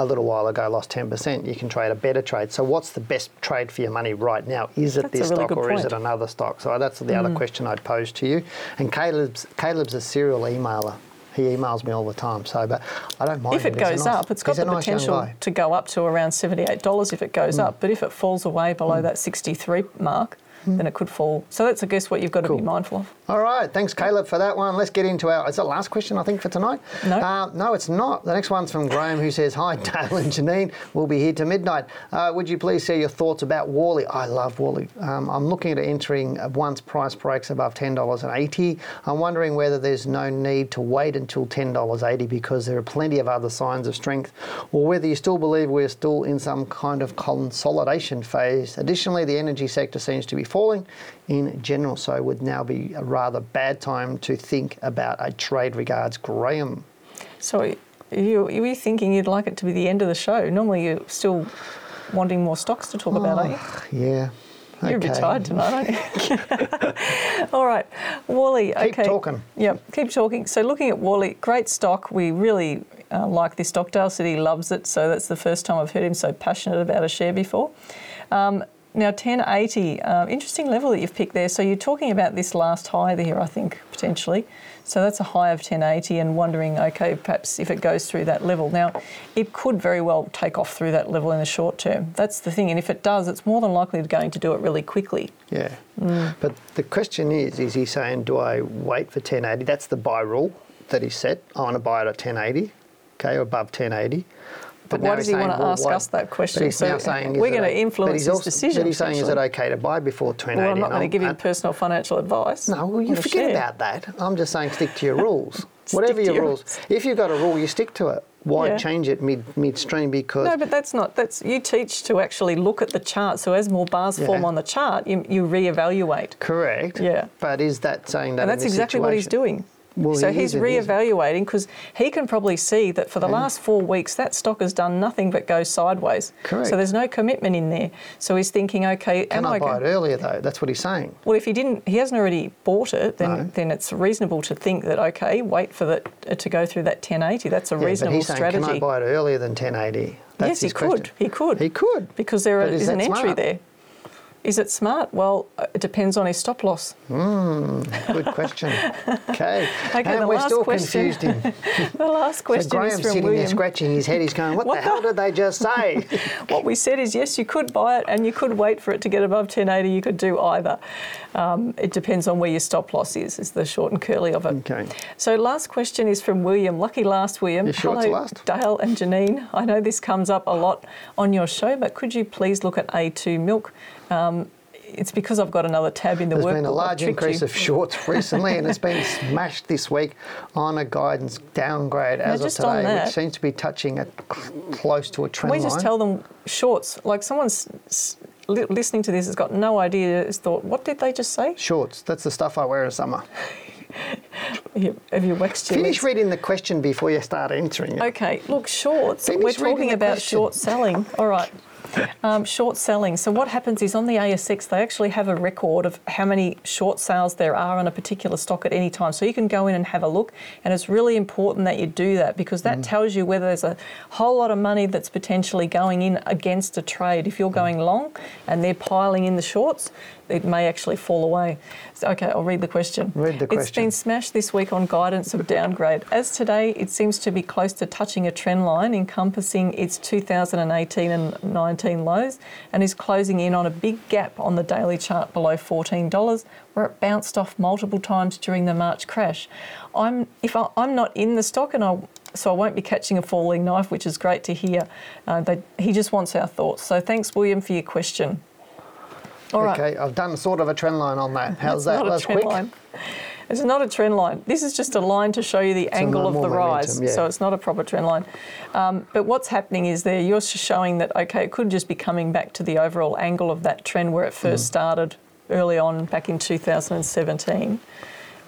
Speaker 1: a little while ago, lost 10%. You can trade a better trade. So what's the best trade for your money right now? Is it
Speaker 2: That's
Speaker 1: this
Speaker 2: really
Speaker 1: stock or is
Speaker 2: point. Mm.
Speaker 1: it another stock? So that's the other mm. question I'd pose to you. And Caleb's Caleb's a serial emailer. He emails me all the time. So, but I don't mind.
Speaker 2: If it
Speaker 1: a
Speaker 2: goes
Speaker 1: nice-
Speaker 2: up, it's got the
Speaker 1: nice
Speaker 2: potential. To go up to around $78 if it goes mm. up. But if it falls away below mm. that 63 mark, then it could fall. So that's, I guess, what you've got to be mindful of.
Speaker 1: All right, thanks, Caleb, for that one. Let's get into our. Is that the last question, I think, for tonight?
Speaker 2: No.
Speaker 1: Uh, no, it's not. The next one's from Graham, who says, Hi, Dale and Janine. We'll be here to midnight. Uh, would you please share your thoughts about Worley? I love Worley. Um, I'm looking at entering once price breaks above $10.80. I'm wondering whether there's no need to wait until $10.80 because there are plenty of other signs of strength, or whether you still believe we're still in some kind of consolidation phase. Additionally, the energy sector seems to be falling in general. So would now be a rather bad time to think about a trade. Regards, Graham.
Speaker 2: So you, you were thinking you'd like it to be the end of the show. Normally you're still wanting more stocks to talk about, aren't you?
Speaker 1: Yeah.
Speaker 2: You're
Speaker 1: okay.
Speaker 2: tired tonight, aren't you? All right, Worley.
Speaker 1: Keep talking.
Speaker 2: Yep, keep talking. So looking at Worley, great stock. We really uh, like this stock. Dale said he loves it, so that's the first time I've heard him so passionate about a share before. Um, now 1080, uh, interesting level that you've picked there. So you're talking about this last high there, I think potentially. So that's a high of 1080, and wondering, okay, perhaps if it goes through that level. Now, it could very well take off through that level in the short term. That's the thing, and if it does, it's more than likely going to do it really quickly.
Speaker 1: Yeah.
Speaker 2: Mm.
Speaker 1: But the question is, is he saying, do I wait for 1080? That's the buy rule that he set. I want to buy it at 1080, okay, or above 1080.
Speaker 2: But why does he want to
Speaker 1: well,
Speaker 2: ask
Speaker 1: why-
Speaker 2: us that question?
Speaker 1: But he's
Speaker 2: So
Speaker 1: now saying,
Speaker 2: we're going to influence
Speaker 1: he's
Speaker 2: his
Speaker 1: also-
Speaker 2: decision,
Speaker 1: But he's saying, is it okay to buy before 1080?
Speaker 2: Well, I'm not going to give him personal financial advice.
Speaker 1: No, well, you forget
Speaker 2: share.
Speaker 1: about that. I'm just saying stick to your rules. Whatever your
Speaker 2: your
Speaker 1: rules.
Speaker 2: rules.
Speaker 1: If you've got a rule, you stick to it. Why
Speaker 2: Yeah.
Speaker 1: change it mid midstream? Because
Speaker 2: No, but that's not. That's you teach to actually look at the chart. So as more bars
Speaker 1: Yeah.
Speaker 2: form on the chart, you, you reevaluate.
Speaker 1: correct.
Speaker 2: Yeah.
Speaker 1: But is that saying that?
Speaker 2: And that's exactly what he's doing.
Speaker 1: Well,
Speaker 2: so
Speaker 1: he
Speaker 2: he's reevaluating because he can probably see that for the last four weeks that stock has done nothing but go sideways.
Speaker 1: Correct.
Speaker 2: So there's no commitment in there. So he's thinking, okay,
Speaker 1: Can
Speaker 2: am
Speaker 1: I
Speaker 2: I
Speaker 1: buy
Speaker 2: go-
Speaker 1: it earlier though? That's what he's saying.
Speaker 2: Well, if he didn't, he hasn't already bought it. Then,
Speaker 1: No.
Speaker 2: then it's reasonable to think that okay, wait for that uh, to go through that 1080. That's a
Speaker 1: Yeah,
Speaker 2: reasonable
Speaker 1: but he's saying,
Speaker 2: strategy.
Speaker 1: can I buy it earlier than 1080? That's
Speaker 2: yes, he
Speaker 1: his
Speaker 2: could. He could.
Speaker 1: He could.
Speaker 2: because there is,
Speaker 1: is
Speaker 2: an
Speaker 1: that
Speaker 2: entry
Speaker 1: smart?
Speaker 2: there. Is it smart? Well, it depends on his stop loss.
Speaker 1: Good question. Okay.
Speaker 2: Okay,
Speaker 1: and we're still
Speaker 2: question.
Speaker 1: confused him.
Speaker 2: The last
Speaker 1: So
Speaker 2: question
Speaker 1: Graham's
Speaker 2: is from
Speaker 1: sitting there scratching his head. He's going, "What,
Speaker 2: What
Speaker 1: the hell did they just say?"
Speaker 2: What we said is yes, you could buy it and you could wait for it to get above 1080. You could do either. Um, it depends on where your stop loss is, is the short and curly of it.
Speaker 1: Okay.
Speaker 2: So, last question is from William. Lucky last, William.
Speaker 1: You sure
Speaker 2: Hello,
Speaker 1: last?
Speaker 2: Dale and Janine. I know this comes up a lot on your show, but could you please look at A2 milk? Um, it's because I've got another tab in the
Speaker 1: There's
Speaker 2: workbook.
Speaker 1: There's been a large increase
Speaker 2: you.
Speaker 1: of shorts recently, and it's been smashed this week on a guidance downgrade as of
Speaker 2: just
Speaker 1: today,
Speaker 2: that-
Speaker 1: which seems to be touching cl- close to a
Speaker 2: Can
Speaker 1: trend
Speaker 2: we just
Speaker 1: line.
Speaker 2: tell them shorts? Like someone's listening to this has got no idea. Has thought, what did they just say?
Speaker 1: Shorts. That's the stuff I wear in summer.
Speaker 2: Have you waxed your
Speaker 1: Finish
Speaker 2: lips?
Speaker 1: reading the question before you start answering it.
Speaker 2: Okay, look, shorts.
Speaker 1: Finish
Speaker 2: We're talking about
Speaker 1: question.
Speaker 2: short selling. All right. Um, short selling. So what happens is on the ASX they actually have a record of how many short sales there are on a particular stock at any time. So you can go in and have a look, and it's really important that you do that because
Speaker 1: Mm.
Speaker 2: that tells you whether there's a whole lot of money that's potentially going in against a trade. If you're
Speaker 1: Mm.
Speaker 2: going long and they're piling in the shorts, it may actually fall away. So, okay, I'll read the question.
Speaker 1: Read the
Speaker 2: It's
Speaker 1: question.
Speaker 2: been smashed this week on guidance of downgrade. As today, it seems to be close to touching a trend line encompassing its 2018 and 19 lows and is closing in on a big gap on the daily chart below $14 where it bounced off multiple times during the March crash. I'm if I, I'm not in the stock and I so I won't be catching a falling knife, which is great to hear. Uh, they, he just wants our thoughts. So thanks, William, for your question. All right.
Speaker 1: Okay, I've done sort of a trend line on that. How's that?
Speaker 2: not a
Speaker 1: That's
Speaker 2: trend
Speaker 1: quick.
Speaker 2: line. It's not a trend line. This is just a line to show you the angle of the rise.
Speaker 1: yeah.
Speaker 2: So it's not a proper trend line. Um, but what's happening is there you're showing that okay, it could just be coming back to the overall angle of that trend where it first
Speaker 1: Mm.
Speaker 2: started early on back in 2017.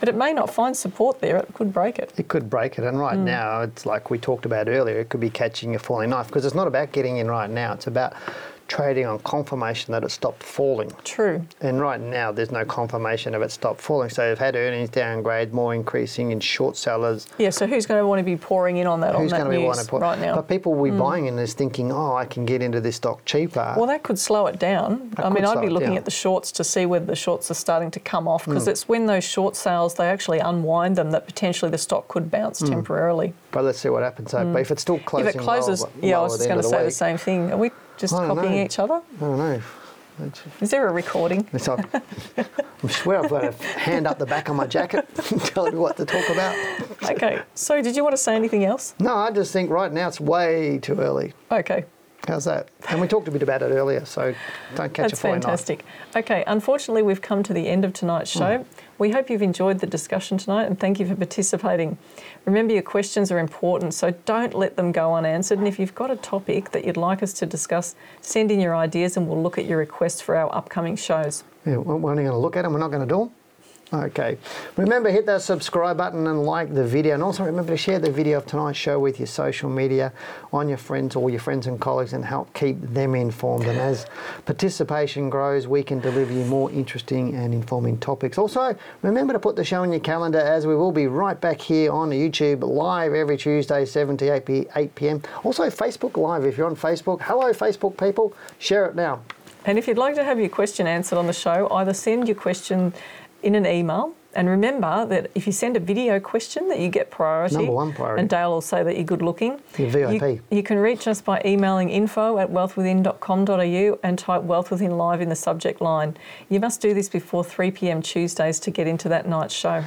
Speaker 2: But it may not find support there. It could break it.
Speaker 1: It could break it, and right
Speaker 2: Hmm.
Speaker 1: now it's like we talked about earlier. It could be catching a falling knife because it's not about getting in right now. It's about trading on confirmation that it stopped falling.
Speaker 2: True.
Speaker 1: And right now, there's no confirmation of it stopped falling. So they've had earnings downgrade, more increasing in short sellers.
Speaker 2: Yeah. So who's going to want to be pouring in on that
Speaker 1: Who's
Speaker 2: on that
Speaker 1: going to be wanting to put
Speaker 2: right now? Hmm.
Speaker 1: But people will be buying in this thinking, oh, I can get into this stock cheaper.
Speaker 2: Well, that could slow it down.
Speaker 1: That
Speaker 2: I mean, I'd be looking at the shorts to see whether the shorts are starting to come off
Speaker 1: Hmm.
Speaker 2: because it's when those short sales they actually unwind them that potentially the stock could bounce temporarily.
Speaker 1: but let's see what happens. But if it's still closing
Speaker 2: Hmm. if it closes,
Speaker 1: lower,
Speaker 2: yeah, I was just going to say the same thing. Are we just copying
Speaker 1: know.
Speaker 2: each other?
Speaker 1: I don't know.
Speaker 2: Is there a recording?
Speaker 1: It's I swear I've got a hand up the back of my jacket telling me what to talk about.
Speaker 2: okay. So, did you want to say anything else?
Speaker 1: No, I just think right now it's way too early.
Speaker 2: Okay.
Speaker 1: How's that? And we talked a bit about it earlier, so don't catch
Speaker 2: That's
Speaker 1: a knife.
Speaker 2: fantastic. Okay, unfortunately, we've come to the end of tonight's show.
Speaker 1: Hmm.
Speaker 2: We hope you've enjoyed the discussion tonight and thank you for participating. Remember, your questions are important, so don't let them go unanswered. And if you've got a topic that you'd like us to discuss, send in your ideas and we'll look at your requests for our upcoming shows.
Speaker 1: Yeah, we're only going to look at them. We're not going to do them. Okay. Remember, hit that subscribe button and like the video. And also remember to share the video of tonight's show with your social media, on your friends, all your friends and colleagues, and help keep them informed. And as participation grows, we can deliver you more interesting and informing topics. Also, remember to put the show in your calendar as we will be right back here on YouTube live every Tuesday, 7 to 8 p- 8 p.m. Also, Facebook Live. If you're on Facebook, hello, Facebook people, share it now.
Speaker 2: And if you'd like to have your question answered on the show, either send your question in an email. And remember that if you send a video question, that you get priority.
Speaker 1: Number one priority.
Speaker 2: And Dale will say that you're good looking.
Speaker 1: You're VIP.
Speaker 2: You, you can reach us by emailing info at wealthwithin.com.au and type Wealth Within Live in the subject line. You must do this before 3 p.m. Tuesdays to get into that night's show.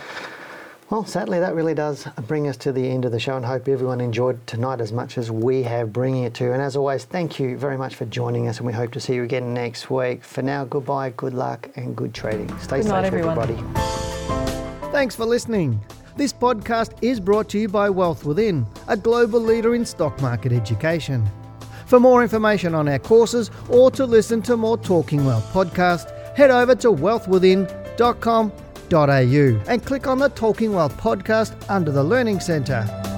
Speaker 1: Well, sadly, that really does bring us to the end of the show, and hope everyone enjoyed tonight as much as we have bringing it to. And as always, thank you very much for joining us, and we hope to see you again next week. For now, goodbye, good luck, and good trading. Stay
Speaker 2: Good
Speaker 1: safe,
Speaker 2: night, everyone.
Speaker 1: everybody.
Speaker 4: Thanks for listening. This podcast is brought to you by Wealth Within, a global leader in stock market education. For more information on our courses or to listen to more Talking Wealth podcasts, head over to wealthwithin.com.au and click on the Talking Wealth podcast under the Learning Centre.